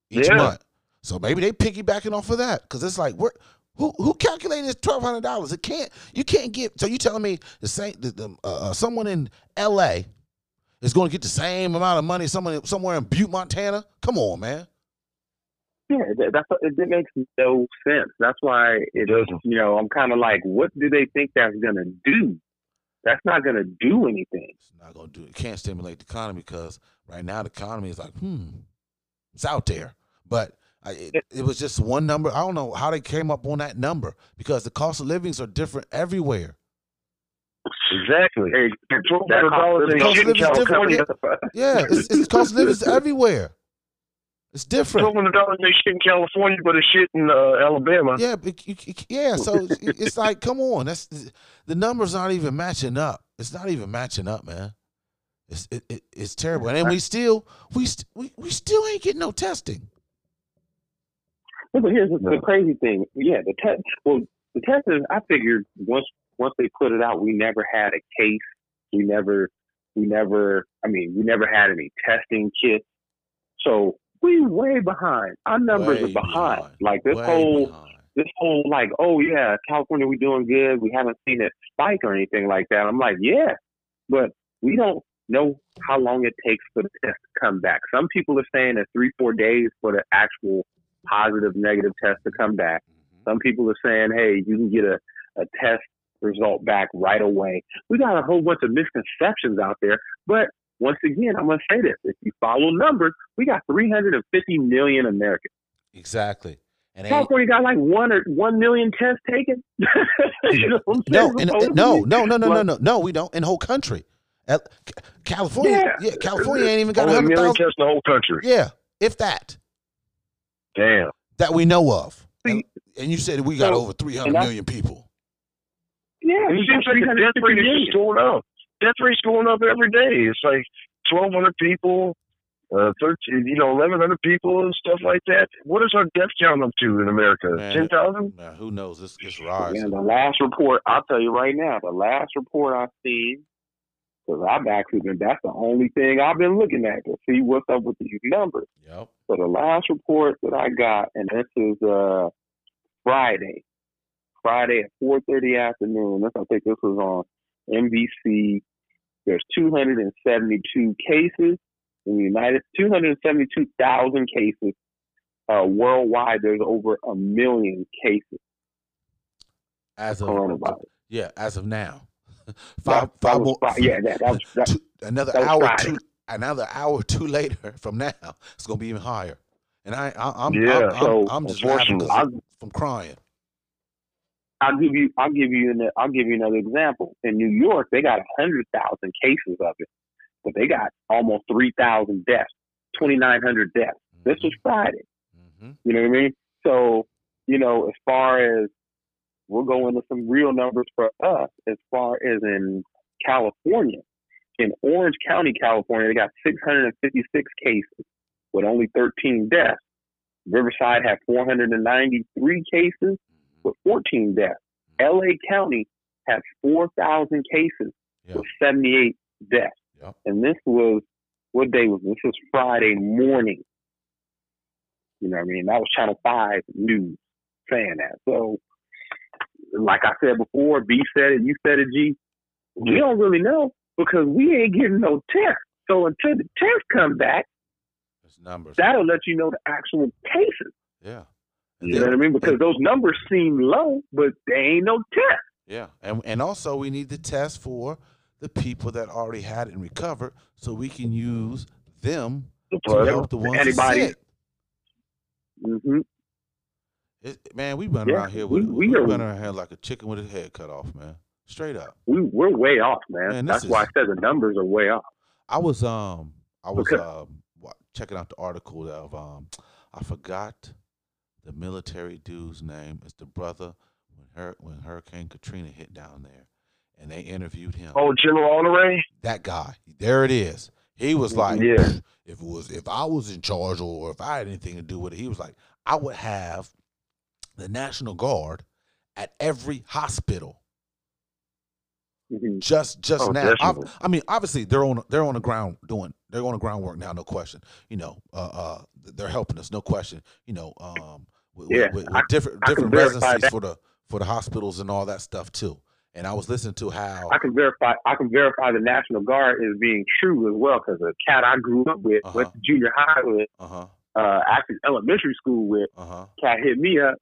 each Yeah. month." So maybe they piggybacking off of that. Because it's like, where who who calculated this twelve hundred dollars? It can't. You can't get. So you telling me the same? The, the, uh, uh, someone in L.A. is going to get the same amount of money someone somewhere in Butte, Montana? Come on, man. Yeah, that's it, it makes no sense. That's why It it doesn't. you know, I'm kind of like, what do they think that's going to do? That's not going to do anything. It's not gonna do it. Can't stimulate the economy because right now the economy is like, hmm, it's out there. But I, it, it was just one number. I don't know how they came up on that number because the cost of livings are different everywhere. Exactly. Hey, Twelve that cost Cost of living is different. Yeah, it's, it's cost of livings [LAUGHS] everywhere. It's different. Twelve hundred dollars ain't shit in California, but it's shit in uh, Alabama. Yeah, but you- you- yeah. So it's like, come on, that's the numbers aren't even matching up. It's not even matching up, man. It's it, it, it's terrible, and then we still we st- we we still ain't getting no testing. Yeah, but here's the, the crazy thing. Yeah, the test. Well, the test is. I figured once once they put it out, we never had a case. We never. We never. I mean, we never had any testing kits. So we way behind. Our numbers Way are behind. behind. Like this Way whole behind. this whole like, oh yeah, California, we doing good. We haven't seen it spike or anything like that. I'm like, yeah, but we don't know how long it takes for the test to come back. Some people are saying that three, four days for the actual positive, negative test to come back. Mhm. Some people are saying, hey, you can get a, a test result back right away. We got a whole bunch of misconceptions out there. But once again, I'm going to say this. If you follow numbers, we got 350 million Americans. Exactly. And California got like one or one million tests taken. [LAUGHS] you know what I'm no, saying? and, uh, no, no, no, no, no, no, no. We don't. In the whole country, California, yeah, Yeah. California ain't even got a Only a hundred million thousand. tests in the whole country. Yeah, if that, Damn. that we know of. And, See, and you said we got so- over three hundred and million people. Yeah, And it we seems like the death rate is just going up. Death rate's going up every day. It's like twelve hundred people, uh, thirteen, you know, eleven hundred people and stuff like that. What is our death count up to in America? Ten thousand? Who knows? This it's Yeah, rising. the last report, I'll tell you right now, the last report I've seen, because I've actually been, that's the only thing I've been looking at to see what's up with these numbers. Yep. So the last report that I got, and this is uh Friday, Friday at 4:30 afternoon. This, I think this was on NBC. There's 272 cases in the United, 272,000 cases uh, worldwide. There's over a million cases As of coronavirus. yeah, as of now, [LAUGHS] five that five was more. Fri- yeah, that, that was [LAUGHS] that, two, another that hour Friday. two another hour or two later from now it's gonna be even higher and i, I i'm Yeah, I'm, so, I'm, I'm just laughing 'cause unfortunately, of- from crying I'll give you I'll give you an, I'll give you another example. In New York, they got hundred thousand cases of it, but they got almost three thousand deaths, twenty nine hundred deaths. This mm-hmm. was Friday. Mm-hmm. You know what I mean? So, you know, as far as we'll go into some real numbers for us, as far as in California, in Orange County, California, they got 656 cases with only 13 deaths. Riverside had 493 cases. With 14 deaths. Hmm. LA County had 4,000 cases Yeah. with 78 deaths. And this was, what day was this? This was Friday morning. You know what I mean? That was Channel 5 News saying that. So, like I said before, B said it, you said it, G. We don't really know because we ain't getting no test. So until the test come back, numbers. that'll let you know the actual cases. yeah. You know what I mean? Because those numbers seem low, but they ain't no test. Yeah, and and also we need to test for the people that already had it and recovered, so we can use them to help the ones Anybody- sick. hmm It, man, we run Yeah, around here we- with we we, are- run around here like a chicken with its head cut off, man. Straight up. We we're way off, man. Man, That's why I said the numbers are way off. I was um I was Okay. um checking out the article of um I forgot the military dude's name. is the brother when her when Hurricane Katrina hit down there, and they interviewed him. oh, General Honore. that guy. There it is. He was like, Yeah. [SNIFFS] If it was if I was in charge or if I had anything to do with it, he was like, I would have the National Guard at every hospital. Mhm. Just just Oh, now. I mean, obviously they're on they're on the ground doing they're on the groundwork now, no question. You know, uh, uh, they're helping us, no question. You know, um, with, with- Yeah, with, with I- different I different verify residencies for the for the hospitals and all that stuff too. And I was listening to how I can verify. I can verify the National Guard is being true as well because a cat I grew up with, Uh-huh. went to junior high with, uh huh uh, actually elementary school with, uh huh cat hit me up,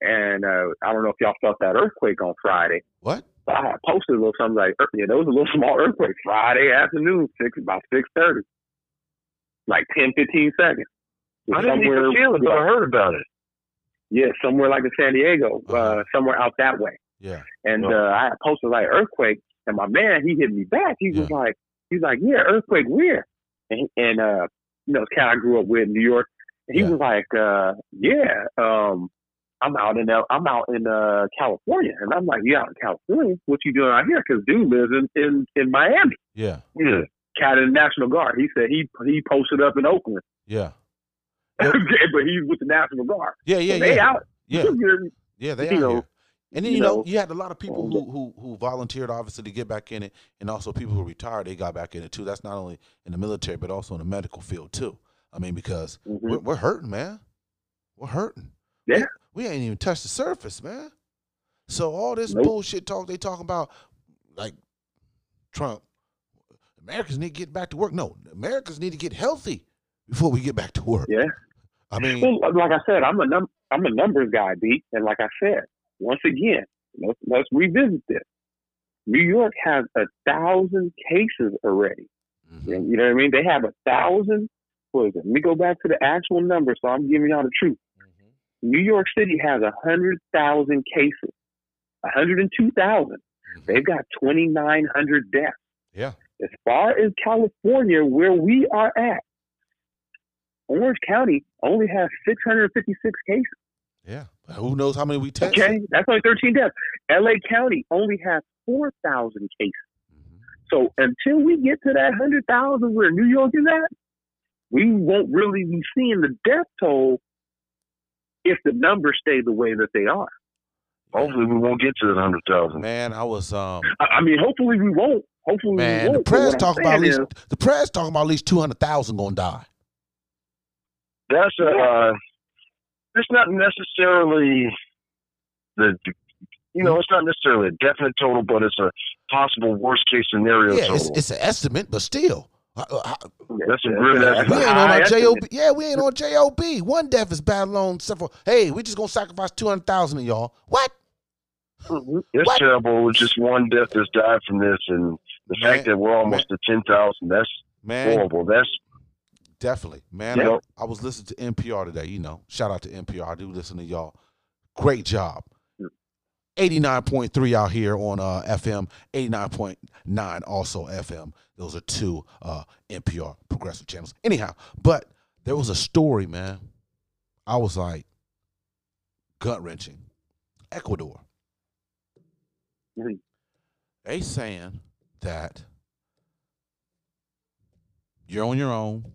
and uh, I don't know if y'all felt that earthquake on Friday. what So I had posted a little something like, "Er, yeah, there was a little [LAUGHS] small earthquake Friday afternoon, six about six thirty, like 10, 15 seconds. I didn't even feel it, but I heard about it. Yeah, somewhere like in San Diego, uh, Uh-huh. somewhere out that way. yeah And Yeah. uh, I posted like earthquake, and my man he hit me back. He was like, he's like, yeah, earthquake where? And, and uh, you know, this cat I grew up with in New York. And he Yeah. was like, uh, yeah, um, I'm out in I'm out in uh, California, and I'm like, you out in California? What you doing out here? Because dude lives in, in in Miami. yeah Yeah. Cat in the National Guard. He said he he posted up in Oakland, yeah Yep. [LAUGHS] but he's with the National Guard. yeah yeah So they yeah out. yeah [LAUGHS] Yeah, they you are know, here. And then you you know, know, you had a lot of people um, who, who who volunteered obviously to get back in it, and also people who retired they got back in it too. That's not only in the military but also in the medical field too. I mean, because Mhm. we're, we're hurting, man. We're hurting. Yeah. we, we ain't even touched the surface, man. So all this Nope. bullshit talk they talk about, like Trump, Americans need to get back to work. No, Americans need to get healthy before we get back to work. Yeah. I mean, Well, like I said, I'm a num- I'm a numbers guy, B. And like I said, once again, let's let's revisit this. New York has a thousand cases already. mhm, You know what I mean? They have a thousand. What is it? Let me go back to the actual number, so I'm giving y'all the truth. mhm. New York City has a hundred thousand cases, a hundred and two thousand. Mhm. They've got twenty nine hundred deaths. Yeah. As far as California, where we are at, Orange County only has six hundred fifty six cases. Yeah. Who knows how many we test? Okay, that's only 13 deaths. LA County only has 4,000 cases. Mhm. So until we get to that 100,000 where New York is at, we won't really be seeing the death toll if the numbers stay the way that they are. Hopefully, we won't get to the hundred thousand. Man, I was um I, I mean, hopefully we won't. Hopefully we won't. the press talk about at least is- the press talking about at least two hundred thousand gonna die. That's a. Uh, it's not necessarily the. You know, it's not necessarily a definite total, but it's a possible worst case scenario Yeah, total. it's, it's an estimate, but still. Uh, uh, That's a Yeah, real that's estimate. We ain't on our job. Yeah, we ain't on job. One death is bad alone. Several. Hey, we just gonna sacrifice two hundred thousand of y'all. What? It's What? terrible. It's just one death that's died from this, and the Man, fact that we're almost at ten thousand. That's Man, horrible. That's definitely. Man, Yeah. I, I was listening to NPR today. You know, shout out to NPR. I do listen to y'all. Great job. 89.3 out here on uh, FM, 89.9 also FM. Those are two uh, NPR progressive channels. Anyhow, but there was a story, man. I was like gut wrenching. Ecuador. Mhm. They saying that you're on your own.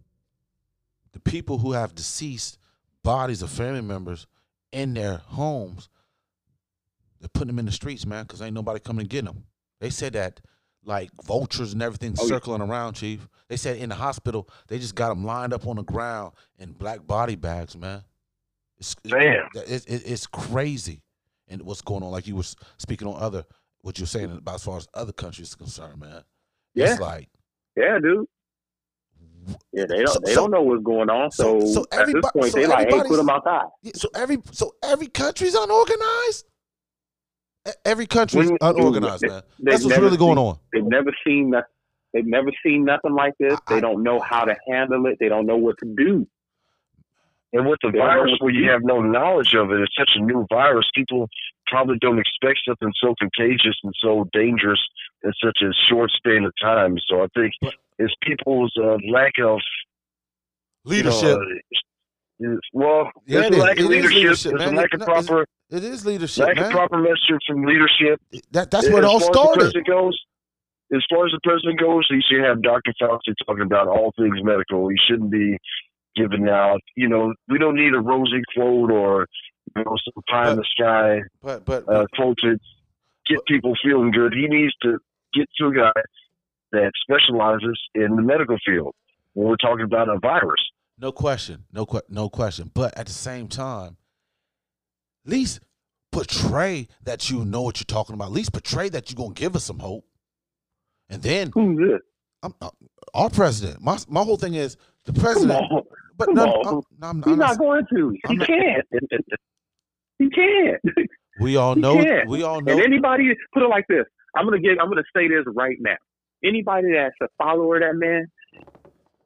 People who have deceased bodies of family members in their homes, they're putting them in the streets, man, because ain't nobody coming to get them. They said that like vultures and everything Oh, yeah. circling around, Chief. They said in the hospital they just got them lined up on the ground in black body bags, man. It's, Damn. it, it, it's crazy, and what's going on? Like you were speaking on other, what you're saying about as far as other countries concerned, man. Yeah. It's like Yeah, dude. Yeah, they don't So- they so- don't know what's going on. So, so- so at this point, so they like, hey, put them outside. so every so every country's unorganized. Every country's When- unorganized, they- man. they've That's what's never really going on. They've never seen that. They've never seen nothing like this. I- They don't know how to handle it. They don't know what to do. And with the They virus, where you have no knowledge of it, it's such a new virus. People probably don't expect something so contagious and so dangerous in such a short span of time. So I think But- it's people's uh, lack of you know, Leadership. uh, well, Yeah, there's it a lack of is leadership. leadership, a lack of it's- proper it is leadership, lack man. of proper message from leadership. that that's where it all far As goes, as far as the president goes, he should have Dr. Fauci talking about all things medical. He shouldn't be giving out, you know, we don't need a rosy quote or you know some pie in the sky But but uh, quote to get people feeling good. He needs to get to a guy that specializes in the medical field when we're talking about a virus. No question, no que- no question. But at the same time, at least portray that you know what you're talking about. At least portray that you're gonna give us some hope. And then Who's this? I'm, uh, our president. My my whole thing is the president. But come no. I'm, no, He's not not, going to. He not- can't. [LAUGHS] he can't. we all know. We all know. And anybody put it like this. I'm gonna get. I'm gonna say this right now. Anybody that's a follower of that man,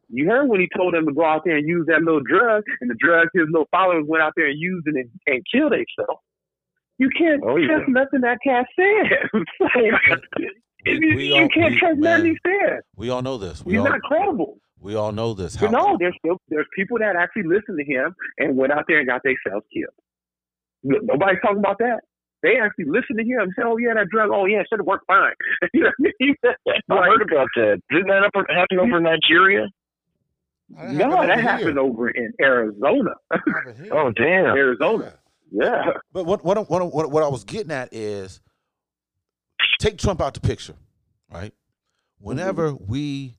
you heard when he told them to go out there and use that little drug, and the drug his little followers went out there and used it and, and killed themselves. You can't Oh, yeah. trust nothing that cat says. [LAUGHS] [LAUGHS] you, you all- can't we- trust nothing he says. we all know this. We He's all not credible. we all know this. But no, there's still there's people that actually listened to him and went out there and got themselves killed. Nobody's talking about that. They actually listen to him and say, "Oh yeah, that drug. Oh yeah, it should have worked fine." [LAUGHS] you know what I mean? [LAUGHS] I heard about that. Didn't that up- happen over in Nigeria? no, that happened over in Arizona. [LAUGHS] Oh, damn. Arizona. Yeah. But what what, what what what I was getting at is take Trump out the picture, right? Whenever mm-hmm. we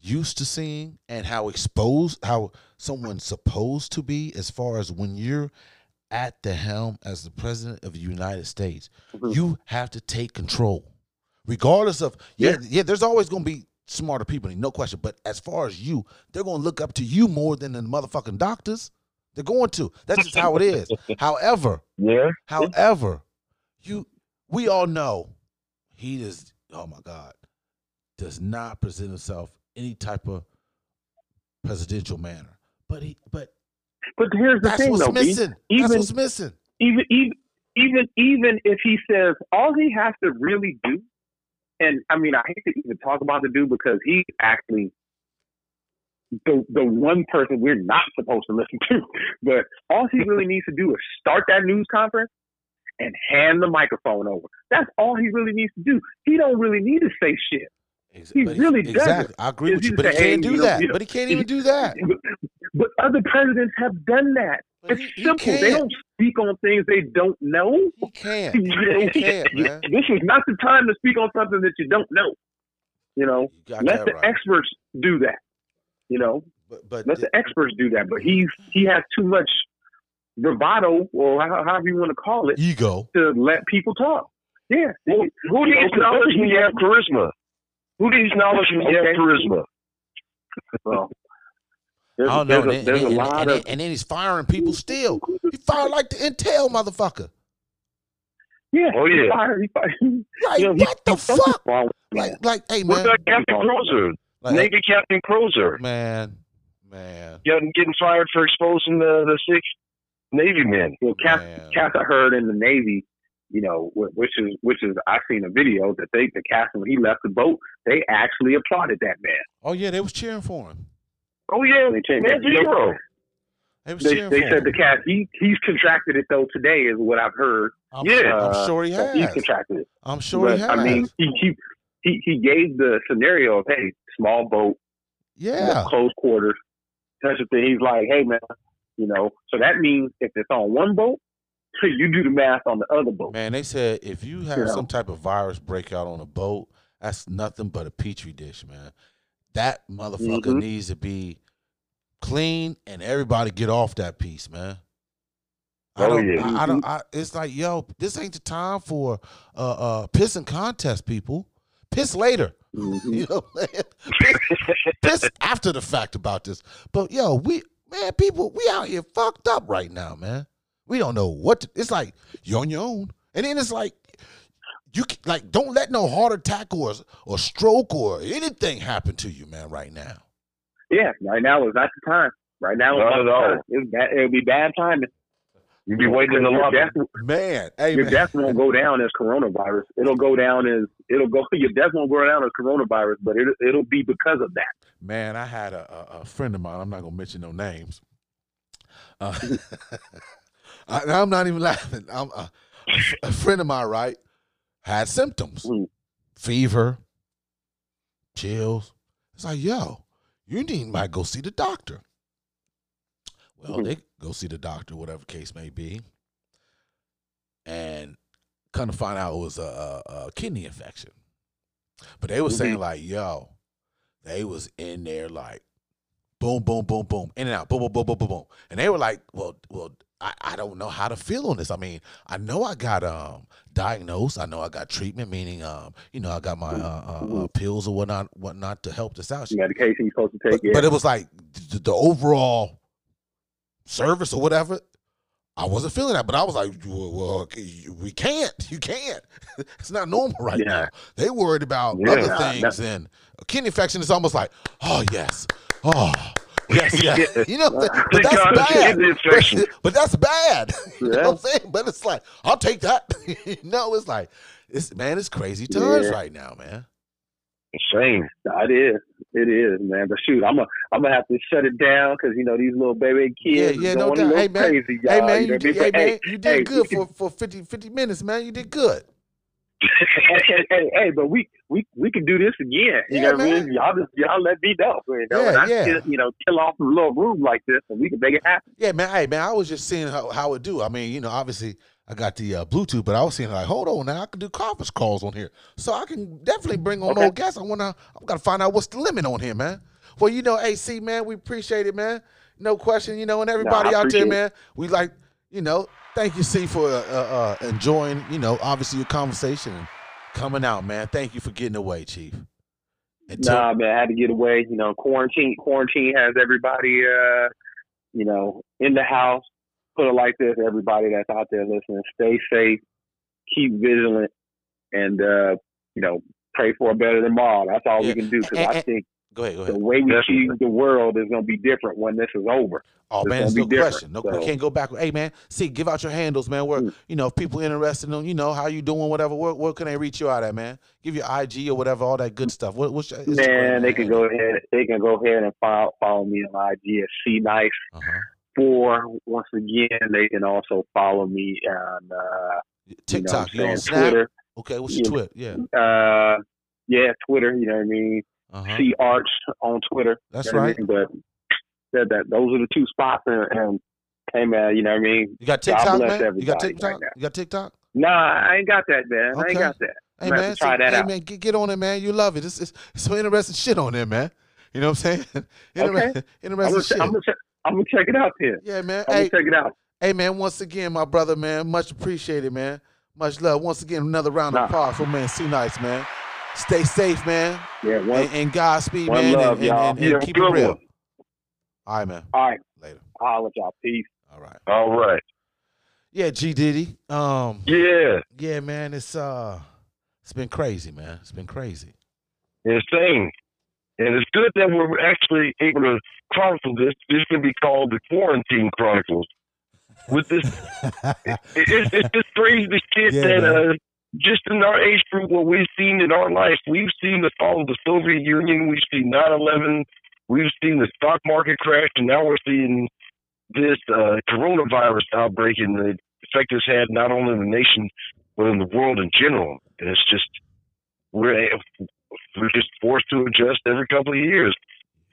used to seeing and how exposed how someone's supposed to be as far as when you're at the helm as the president of the United States, Mhm. you have to take control. Regardless of yeah, Yeah. yeah, there's always gonna be smarter people, no question. But as far as you, they're gonna look up to you more than the motherfucking doctors. They're going to. That's just how it is. [LAUGHS] However, Yeah. however, you we all know he is oh my God, does not present himself any type of presidential manner. But he but But here's the that's thing, what's though. Missing. that's what's missing. even even even even if he says all he has to really do, and I mean I hate to even talk about the dude because he's actually the the one person we're not supposed to listen to. [LAUGHS] But all he really needs to do is start that news conference and hand the microphone over. That's all he really needs to do. He don't really need to say shit. Ex- he but really doesn't. exactly. I agree with you, but he can't do that. But he can't even do that. But, [LAUGHS] but other presidents have done that. But It's he, he simple. They don't speak on things they don't know. He can't. You can't, man. This is not the time to speak on something that you don't know. You know, You let the right. experts do that. You know, But but let the experts do that. But he's mm-hmm. he has too much bravado, or however you want to call it, ego. to let people talk. Yeah. Who, who needs knowledge when you have charisma? Who needs knowledge when you have charisma? Well, I there's, don't know. there's, And, a, there's and- a lot and- of and then he's firing people still. He fired like the Intel motherfucker. yeah. Oh, he yeah. fired- he fired- Like you know, he- what the fuck? Like like hey What man. about Captain Crozier? Like, Navy Captain Crozier. man, man, Getting, getting fired for exposing the, the six Navy men. Well, Cass, man. Cass, I heard in the Navy, you know, which is which is I've seen a video that they the Cass when he left the boat, they actually applauded that man. Oh yeah, they was cheering for him. Oh, yeah. They changed Man that. Zero. They, was They, they said him. the cat he he's contracted it though today is what I've heard. I'm, Yeah. I'm sure he that He's contracted it. I'm sure but he has. I mean, he, he he he gave the scenario of hey, small boat, yeah. close quarters, such a thing. He's like, hey man, you know. So that means if it's on one boat, you do the math on the other boat. Man, they said if you have some type of virus breakout on a boat, that's nothing but a petri dish, man. That motherfucker Mhm. needs to be clean and everybody get off that piece, man. I Oh, don't, yeah. I, I don't. I, it's like, yo, this ain't the time for uh, uh, pissing contest, people. Piss later, [LAUGHS] Mhm. you know. what Piss, [LAUGHS] piss after the fact about this. But yo, we man, people, we out here fucked up right now, man. We don't know what to, it's like. You're on your own, and then it's like you c- like don't let no heart attack or or stroke or anything happen to you, man. Right now, Yeah, right now is not the time. Right now is Not not the time. Bad, it'll be bad timing. You'd be waiting in the lobby. death, man. Hey, your man. death won't go down as coronavirus. It'll go down as it'll go. Your death won't go down as coronavirus, but it, it'll be because of that. Man, I had a, a, a friend of mine. I'm not gonna mention no names. Uh, [LAUGHS] I, I'm not even laughing. I'm uh, a friend of mine, right? Had symptoms, Mm. fever, chills. It's like, yo, you need might go see the doctor. Well, Mhm. they go see the doctor, whatever case may be, and kind of find out it was a, a, a kidney infection. But they were saying like, yo, they was in there like boom, boom, boom, boom, in and out, boom, boom, boom, boom, boom, boom. And they were like, well, well, I, I don't know how to feel on this. I mean, I know I got um diagnosed. I know I got treatment, meaning um, you know, I got my uh, uh, uh pills or whatnot, whatnot to help this out. The medication you're supposed to But, take. yeah. but it was like the, the overall service or whatever. I wasn't feeling that, but I was like, well, we can't. You can't. [LAUGHS] it's not normal right Yeah. now. They worried about Yeah, other things, and a kidney infection is almost like, oh yes, oh yes, yes. [LAUGHS] Yeah. You know, but that's bad. kidney. [LAUGHS] But that's bad. You know what I'm saying? But it's like, I'll take that. [LAUGHS] you know, it's like, it's man, it's crazy times Yeah. right now, man. Same. Nah, it is. It is, man. But shoot, I'm a, I'm gonna have to shut it down because you know these little baby kids Yeah, yeah, is no a doubt. little Hey, man. crazy, y'all. Hey man, you know you what I did, mean? hey, man, you did hey, good for, for 50, 50 minutes, man. You did good. Hey, hey, hey, but we we we can do this again. You Yeah, know what I mean? Y'all just y'all let me know. You know, Yeah, and I yeah. Kill, you know, kill off a little room like this, and we can make it happen. Yeah, man. Hey, man, I was just seeing how, how it do. I mean, you know, obviously I got the uh, Bluetooth, but I was seeing like, hold on now, I can do conference calls on here, so I can definitely bring on Okay. more guests. I wanna, I'm gonna find out what's the limit on here, man. Well, you know, AC, man, we appreciate it, man. No question, you know, and everybody out there, man. We like, you know, thank you, C, for uh, uh, uh, enjoying, you know, obviously your conversation and coming out, man. Thank you for getting away, Chief. Until- Nah, man, I had to get away. You know, quarantine quarantine has everybody, uh, you know, in the house. Put it like this: everybody that's out there listening, stay safe, keep vigilant, and uh, you know, pray for a better tomorrow. That's all Yeah. we can do because I think go ahead, go the ahead. way we see the world is going to be different when this is over. Oh It's man, gonna it's no question. No, so- we can't go back. Hey man, see, give out your handles, man. Where Mm. you know if people interested in, you know, how you doing, whatever. Where, where can they reach you out at, man? Give your IG or whatever, all that good stuff. What, what's your Instagram, Man, they can go ahead. They can go ahead and follow, follow me on IG at C Nice Uh-huh. Four. Once again, they can also follow me on uh, TikTok, you you know on what I'm saying, Snap? Twitter. Okay, what's your Yeah. Twitter? Yeah. Uh, yeah, Twitter. You know what I mean. Uh-huh. C Arch on Twitter. That's you know what I right. mean? But said that those are the two spots. And, and hey, man, you know what I mean. You got TikTok, man? You got TikTok? right you got TikTok? Nah, I ain't got that, man. I ain't got that. Hey I'm man, try see- that hey out. man, get, get on it, man. You love it. It's, it's, it's some interesting shit on there, man. You know what I'm saying? [LAUGHS] Inter- I'm [LAUGHS] Interesting gonna, shit. I'm, gonna check, I'm gonna check it out then. yeah, man. I'm Hey, gonna check it out. Hey man, once again, my brother, man, much appreciated, man. Much love. Once again, another round of Nah. applause for man C Nice, man. Stay safe, man, Yeah, one, and, and Godspeed, one man, love, and, y'all. and, and, Yeah, and keep it real. one. All right, man. all right. Later. I'll holler at y'all. Peace. All right. All right. Yeah, G Diddy. Um, Yeah. yeah, man, it's uh, it's been crazy, man. It's been crazy. Insane. And it's good that we're actually able to chronicle this. This can be called the Quarantine Chronicles. With this, [LAUGHS] it, it's, it's just crazy shit Yeah, that man. uh, just in our age group, what we've seen in our life, we've seen the fall of the Soviet Union, we've seen 9/11, we've seen the stock market crash, and now we're seeing this uh, coronavirus outbreak and the effect it's had not only in the nation but in the world in general. And it's just we're we're just forced to adjust every couple of years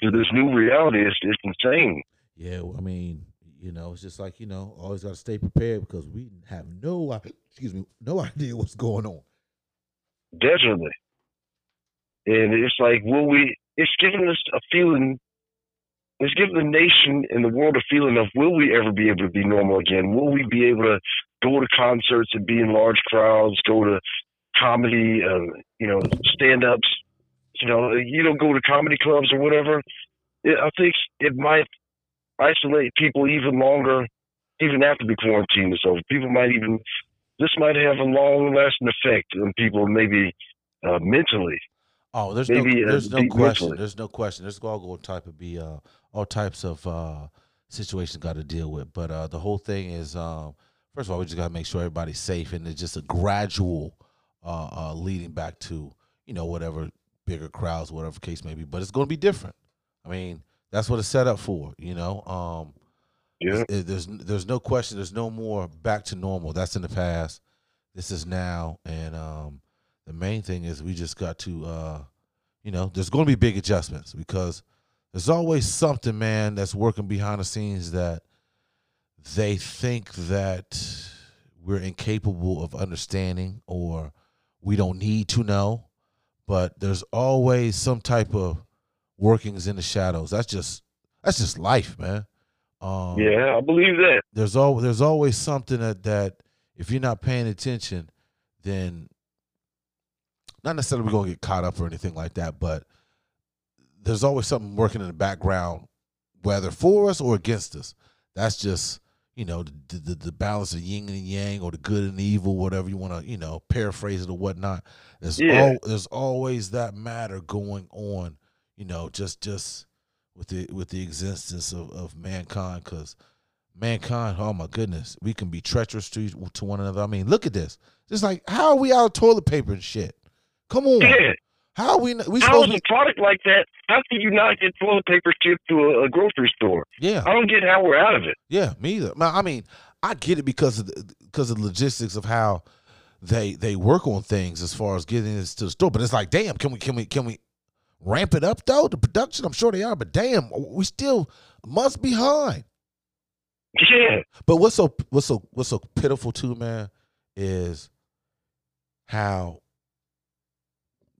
to this new reality. It's, it's insane. Yeah, I mean, you know, it's just like you know, always got to stay prepared because we have no, excuse me, no [LAUGHS] idea what's going on. Definitely, and it's like, will we? It's giving us a feeling. It's giving the nation and the world a feeling of will we ever be able to be normal again? Will we be able to go to concerts and be in large crowds, go to comedy, uh, you know, stand ups, you know, you don't go to comedy clubs or whatever. I think it might isolate people even longer, even after the quarantine is over. People might even, this might have a long lasting effect on people, maybe uh, mentally. Oh, there's maybe, no, there's uh, no question. Mentally. There's no question. There's all going type of be uh, all types of uh, situations got to deal with. But uh, the whole thing is, um, first of all, we just got to make sure everybody's safe, and it's just a gradual uh, uh, leading back to you know whatever bigger crowds, whatever case may be. But it's going to be different. I mean, that's what it's set up for. You know, um, yeah. It, there's there's no question. There's no more back to normal. That's in the past. This is now, and um, the main thing is we just got to, uh, you know, there's going to be big adjustments because there's always something, man, that's working behind the scenes that they think that we're incapable of understanding or we don't need to know but there's always some type of workings in the shadows. That's just that's just life, man. Um, yeah, I believe that. There's all there's always something that that if you're not paying attention, then not necessarily we're gonna get caught up or anything like that, but there's always something working in the background, whether for us or against us. That's just you know the, the, the balance of yin and yang or the good and the evil whatever you want to you know paraphrase it or whatnot there's yeah. Al- there's always that matter going on you know just just with the with the existence of, of mankind because mankind oh my goodness we can be treacherous to, to one another i mean look at this just like how are we out of toilet paper and shit come on yeah. How are we? We how is a product like that? How can you not get toilet paper shipped to a, a, grocery store? Yeah, I don't get how we're out of it. Yeah, me either. I mean, I get it because of the, because of the logistics of how they they work on things as far as getting this to the store. But it's like, damn, can we can we can we ramp it up though? The production, I'm sure they are, but damn, we still months behind. Yeah. But what's so what's so what's so pitiful too, man, is how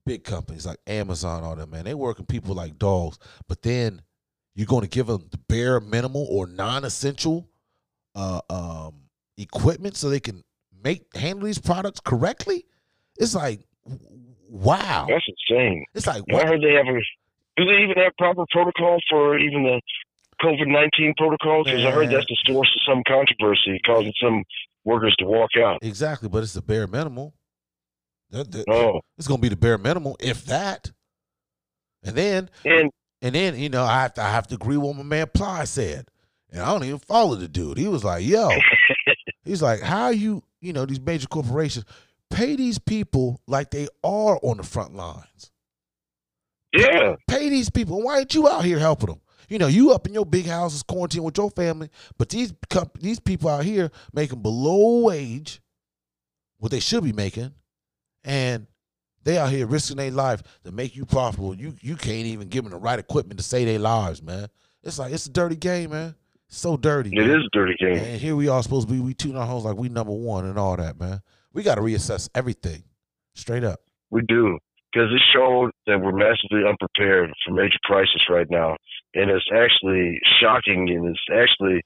big companies like Amazon, all that man, they working people like dogs. But then you're going to give them the bare minimal or non-essential uh, um, equipment so they can make handle these products correctly. It's like, wow, that's insane. It's like, I heard they have a. Do they even have proper protocol for even the COVID nineteen protocols? Because I heard that's the source of some controversy, causing some workers to walk out. Exactly, but it's the bare minimal. Oh. It's gonna be the bare minimum, if that. And then and and then, you know, I have to I have to agree with what my man Ply said. And I don't even follow the dude. He was like, yo, [LAUGHS] he's like, how you, you know, these major corporations pay these people like they are on the front lines. Yeah. Pay these people. Why ain't you out here helping them? You know, you up in your big houses, quarantined with your family, but these these people out here making below wage, what they should be making, and they out here risking their life to make you profitable. You you can't even give them the right equipment to save their lives, man. It's like it's a dirty game, man. It's so dirty. It man. is a dirty game. And here we are supposed to be we tune our homes like we number one and all that, man. We got to reassess everything, straight up. We do because it showed that we're massively unprepared for major crisis right now, and it's actually shocking and it's actually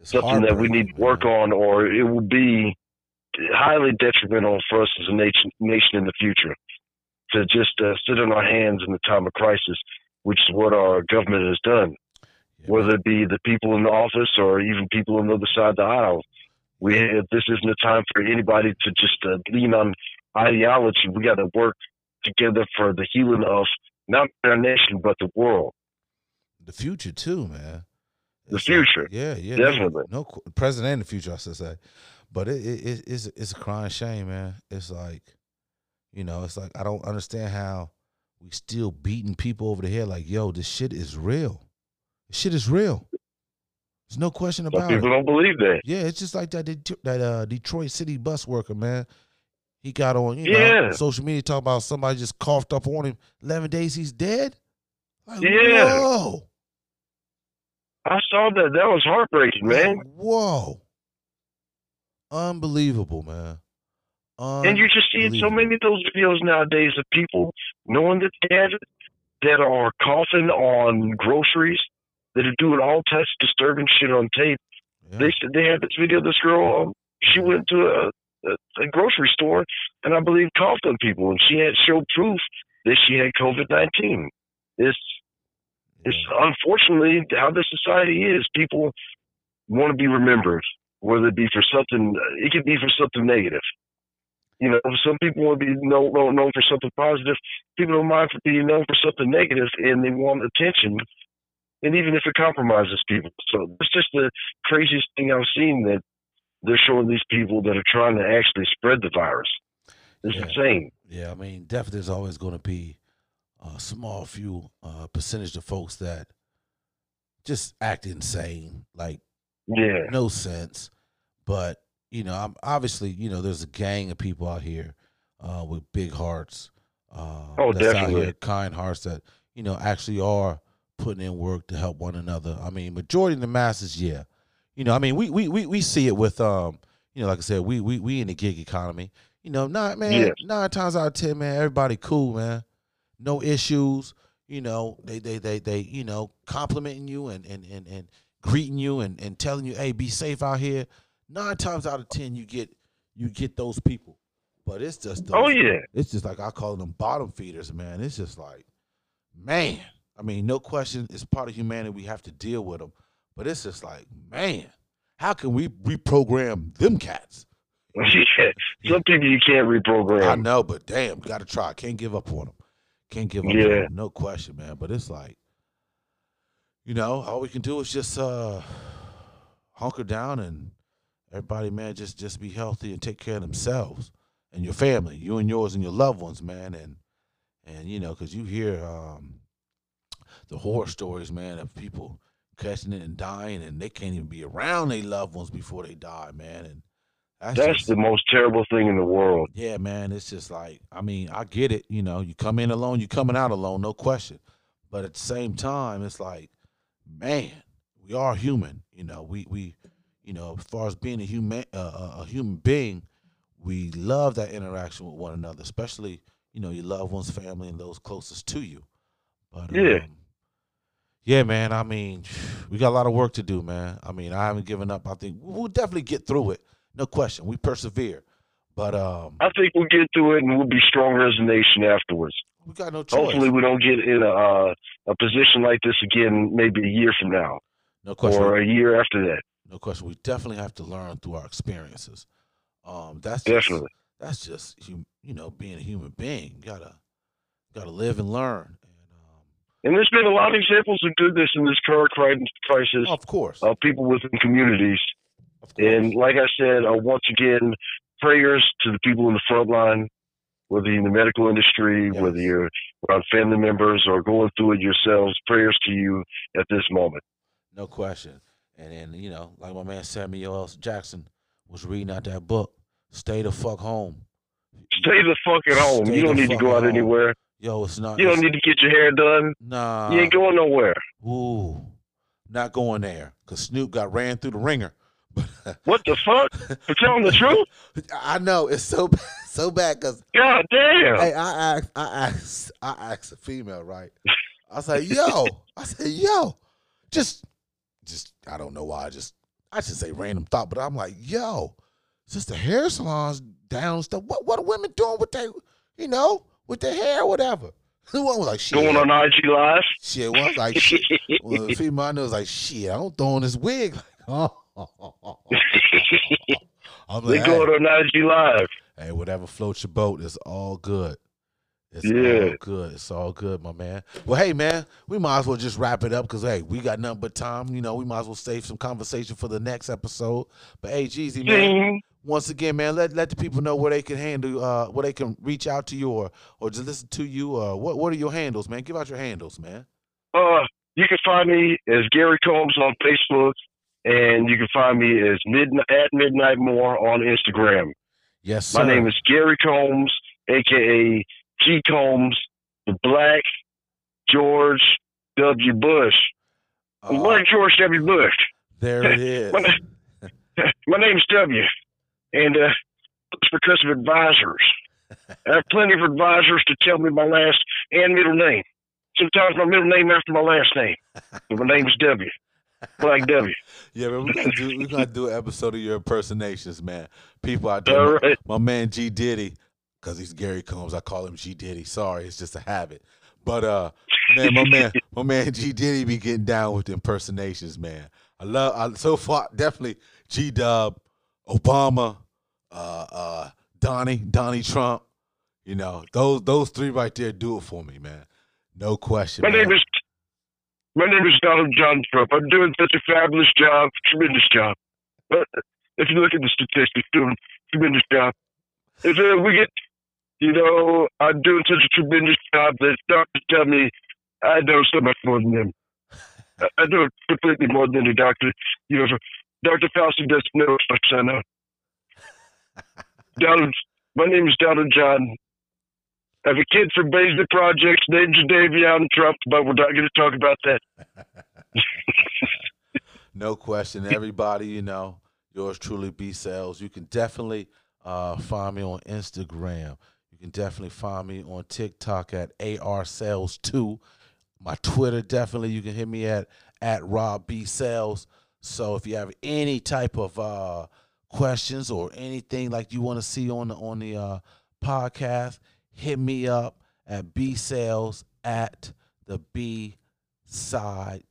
it's something that we need to work on, or it will be highly detrimental for us as a nation, nation in the future to just uh, sit on our hands in the time of crisis, which is what our government has done. Yeah. Whether it be the people in the office or even people on the other side of the aisle, we this isn't a time for anybody to just uh, lean on ideology. We got to work together for the healing of not our nation but the world. The future too, man. The future, like, yeah, yeah, definitely. No, no present and the future, I should say. But it, it, it's it's a crying shame, man. It's like, you know, it's like I don't understand how we still beating people over the head like, yo, this shit is real. This shit is real. There's no question about people it. People don't believe that. Yeah, it's just like that that uh, Detroit City bus worker, man. He got on, you Yeah. know, social media talking about somebody just coughed up on him. Eleven days, he's dead. Like, Yeah. Whoa, I saw that. That was heartbreaking, man. Like, whoa. Unbelievable, man. And you're just seeing so many of those videos nowadays of people knowing that they have it, that are coughing on groceries, that are doing all types of disturbing shit on tape. Yeah. They said they had this video of this girl. Um, she went to a, a, a grocery store and I believe coughed on people, and she had showed proof that she had COVID nineteen. It's it's unfortunately how this society is. People want to be remembered, whether it be for something. It could be for something negative. You know, some people want to be known, known known for something positive. People don't mind for being known for something negative, and they want attention. And even if it compromises people, so it's just the craziest thing I've seen that they're showing these people that are trying to actually spread the virus. It's Yeah. insane. Yeah, I mean, definitely there's always going to be a small few uh, percentage of folks that just act insane, like Yeah. no sense. But you know, I'm obviously, you know, there's a gang of people out here uh, with big hearts. Uh, Oh, that's out definitely. here, kind hearts that you know actually are putting in work to help one another. I mean, majority of the masses, yeah. You know, I mean, we we we, we see it with um, you know, like I said, we we we in the gig economy. You know, nine man, Yes. nine times out of ten, man, everybody cool, man. No issues. You know, they they they they you know complimenting you and and and and greeting you and and telling you, hey, be safe out here. Nine times out of ten, you get you get those people. But it's just those, Oh yeah. it's just like I call them bottom feeders, man. It's just like, man. I mean, no question, it's part of humanity. We have to deal with them. But it's just like, man, how can we reprogram them cats? [LAUGHS] yeah. Some people you can't reprogram. I know, but damn, got to try. Can't give up on them. Can't give up on Yeah. them. No question, man. But it's like, you know, all we can do is just uh hunker down and everybody, man, just just be healthy and take care of themselves and your family, you and yours and your loved ones, man. And and you know, because you hear um the horror stories, man, of people catching it and dying, and they can't even be around their loved ones before they die, man. And that's, That's just- the most terrible thing in the world. yeah, man, it's just like I mean, I get it. You know, you come in alone, you coming out alone, no question. But at the same time, it's like, man, we are human. You know, we we, you know, as far as being a human uh, a- a human being, we love that interaction with one another, especially you know your loved ones, family, and those closest to you. But Yeah. um, yeah, man. I mean, [SIGHS] we got a lot of work to do, man. I mean, I haven't given up. I think we'll definitely get through it. No question. We persevere. But um, I think we'll get through it and we'll be stronger as a nation afterwards. we got no choice. Hopefully, we don't get in a uh, a position like this again, maybe a year from now no question. or a year after that. No question. We definitely have to learn through our experiences. Um, that's just, Definitely. That's just you know being a human being. You gotta gotta live and learn. And there's been a lot of examples of goodness in this current crisis of course, of people within communities. And like I said, uh, once again, prayers to the people in the front line, whether you're in the medical industry, Yes. whether you're around family members or going through it yourselves, prayers to you at this moment. no question. And then you know, like my man Samuel L. Jackson was reading out that book. Stay the fuck home. Stay the fuck at home. Stay you don't need to go out home. anywhere. Yo, it's not. You don't need to get your hair done. Nah. you ain't going nowhere. Ooh, not going there because Snoop got ran through the ringer. [LAUGHS] What the fuck? For telling the truth? I know it's so bad, [LAUGHS] so bad because God damn. hey, I asked, I asked, I asked a female, right? I said, "Yo," I said, "Yo," just, just, I don't know why. I just, I should say random thought, but I'm like, "Yo, since the hair salons down stuff, what, what are women doing with their, you know, with their hair, or whatever?" [LAUGHS] The one was like, "Shit." Going on IG Live? Shit, one was like, "Shit." Well, the female I know was like, "Shit, I don't throw on this wig." [LAUGHS] I'm they like, going hey, on IG Live. hey, whatever floats your boat, it's all good. It's Yeah. all good. It's all good, my man. Well, hey, man, we might as well just wrap it up because hey, we got nothing but time. You know, we might as well save some conversation for the next episode. But hey, Jeezy, man. Once again, man, let let the people know where they can handle, uh, where they can reach out to you or or just listen to you. Uh, what what are your handles, man? Give out your handles, man. Uh, you can find me as Gary Combs on Facebook, and you can find me as midnight at midnight more on Instagram. Yes, sir. My name is Gary Combs, aka G Combs, the Black George W. Bush. Uh, Black George W. Bush. there it is. [LAUGHS] My, [LAUGHS] my name's W, and uh, it's because of advisors. [LAUGHS] I have plenty of advisors to tell me my last and middle name. Sometimes my middle name after my last name. But my name's W. Black W. [LAUGHS] Yeah, man, we're gonna do we're gonna do an episode of your impersonations, man. People out there, All my, my man G Diddy, because he's Gary Combs. I call him G Diddy. Sorry, it's just a habit. But uh, man, my man, [LAUGHS] my man G Diddy be getting down with the impersonations, man. I love. I, so far, definitely G Dub, Obama, uh, uh, Donnie, Donnie Trump. You know those those three right there do it for me, man. No question. My man. name is my name is Donald John Trump. I'm doing such a fabulous job, tremendous job. But if you look at the statistics, doing a tremendous job. If uh, we get, you know, I'm doing such a tremendous job that doctors tell me I know so much more than them. I, I know completely more than the doctor. You know, Dr. Fauci doesn't know as much as I know. Donald, my name is Donald John. I have a kid from Bethesda Projects named Jadavion Trump, but we're not going to talk about that. [LAUGHS] No question. Everybody, you know, yours truly, B Sales. You can definitely uh, find me on Instagram. You can definitely find me on TikTok at AR Sales 2. My Twitter, definitely, you can hit me at at Rob B Sales. So if you have any type of uh, questions or anything like you want to see on the on the uh, podcast, hit me up at B Sales at the B Side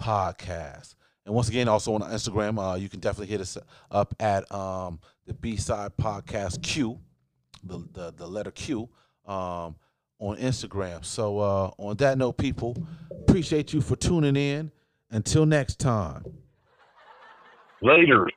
Podcast. And once again, also on Instagram, uh, you can definitely hit us up at um, the B Side Podcast Q, the, the the letter Q, um, on Instagram. So uh, on that note, people, appreciate you for tuning in. Until next time. Later.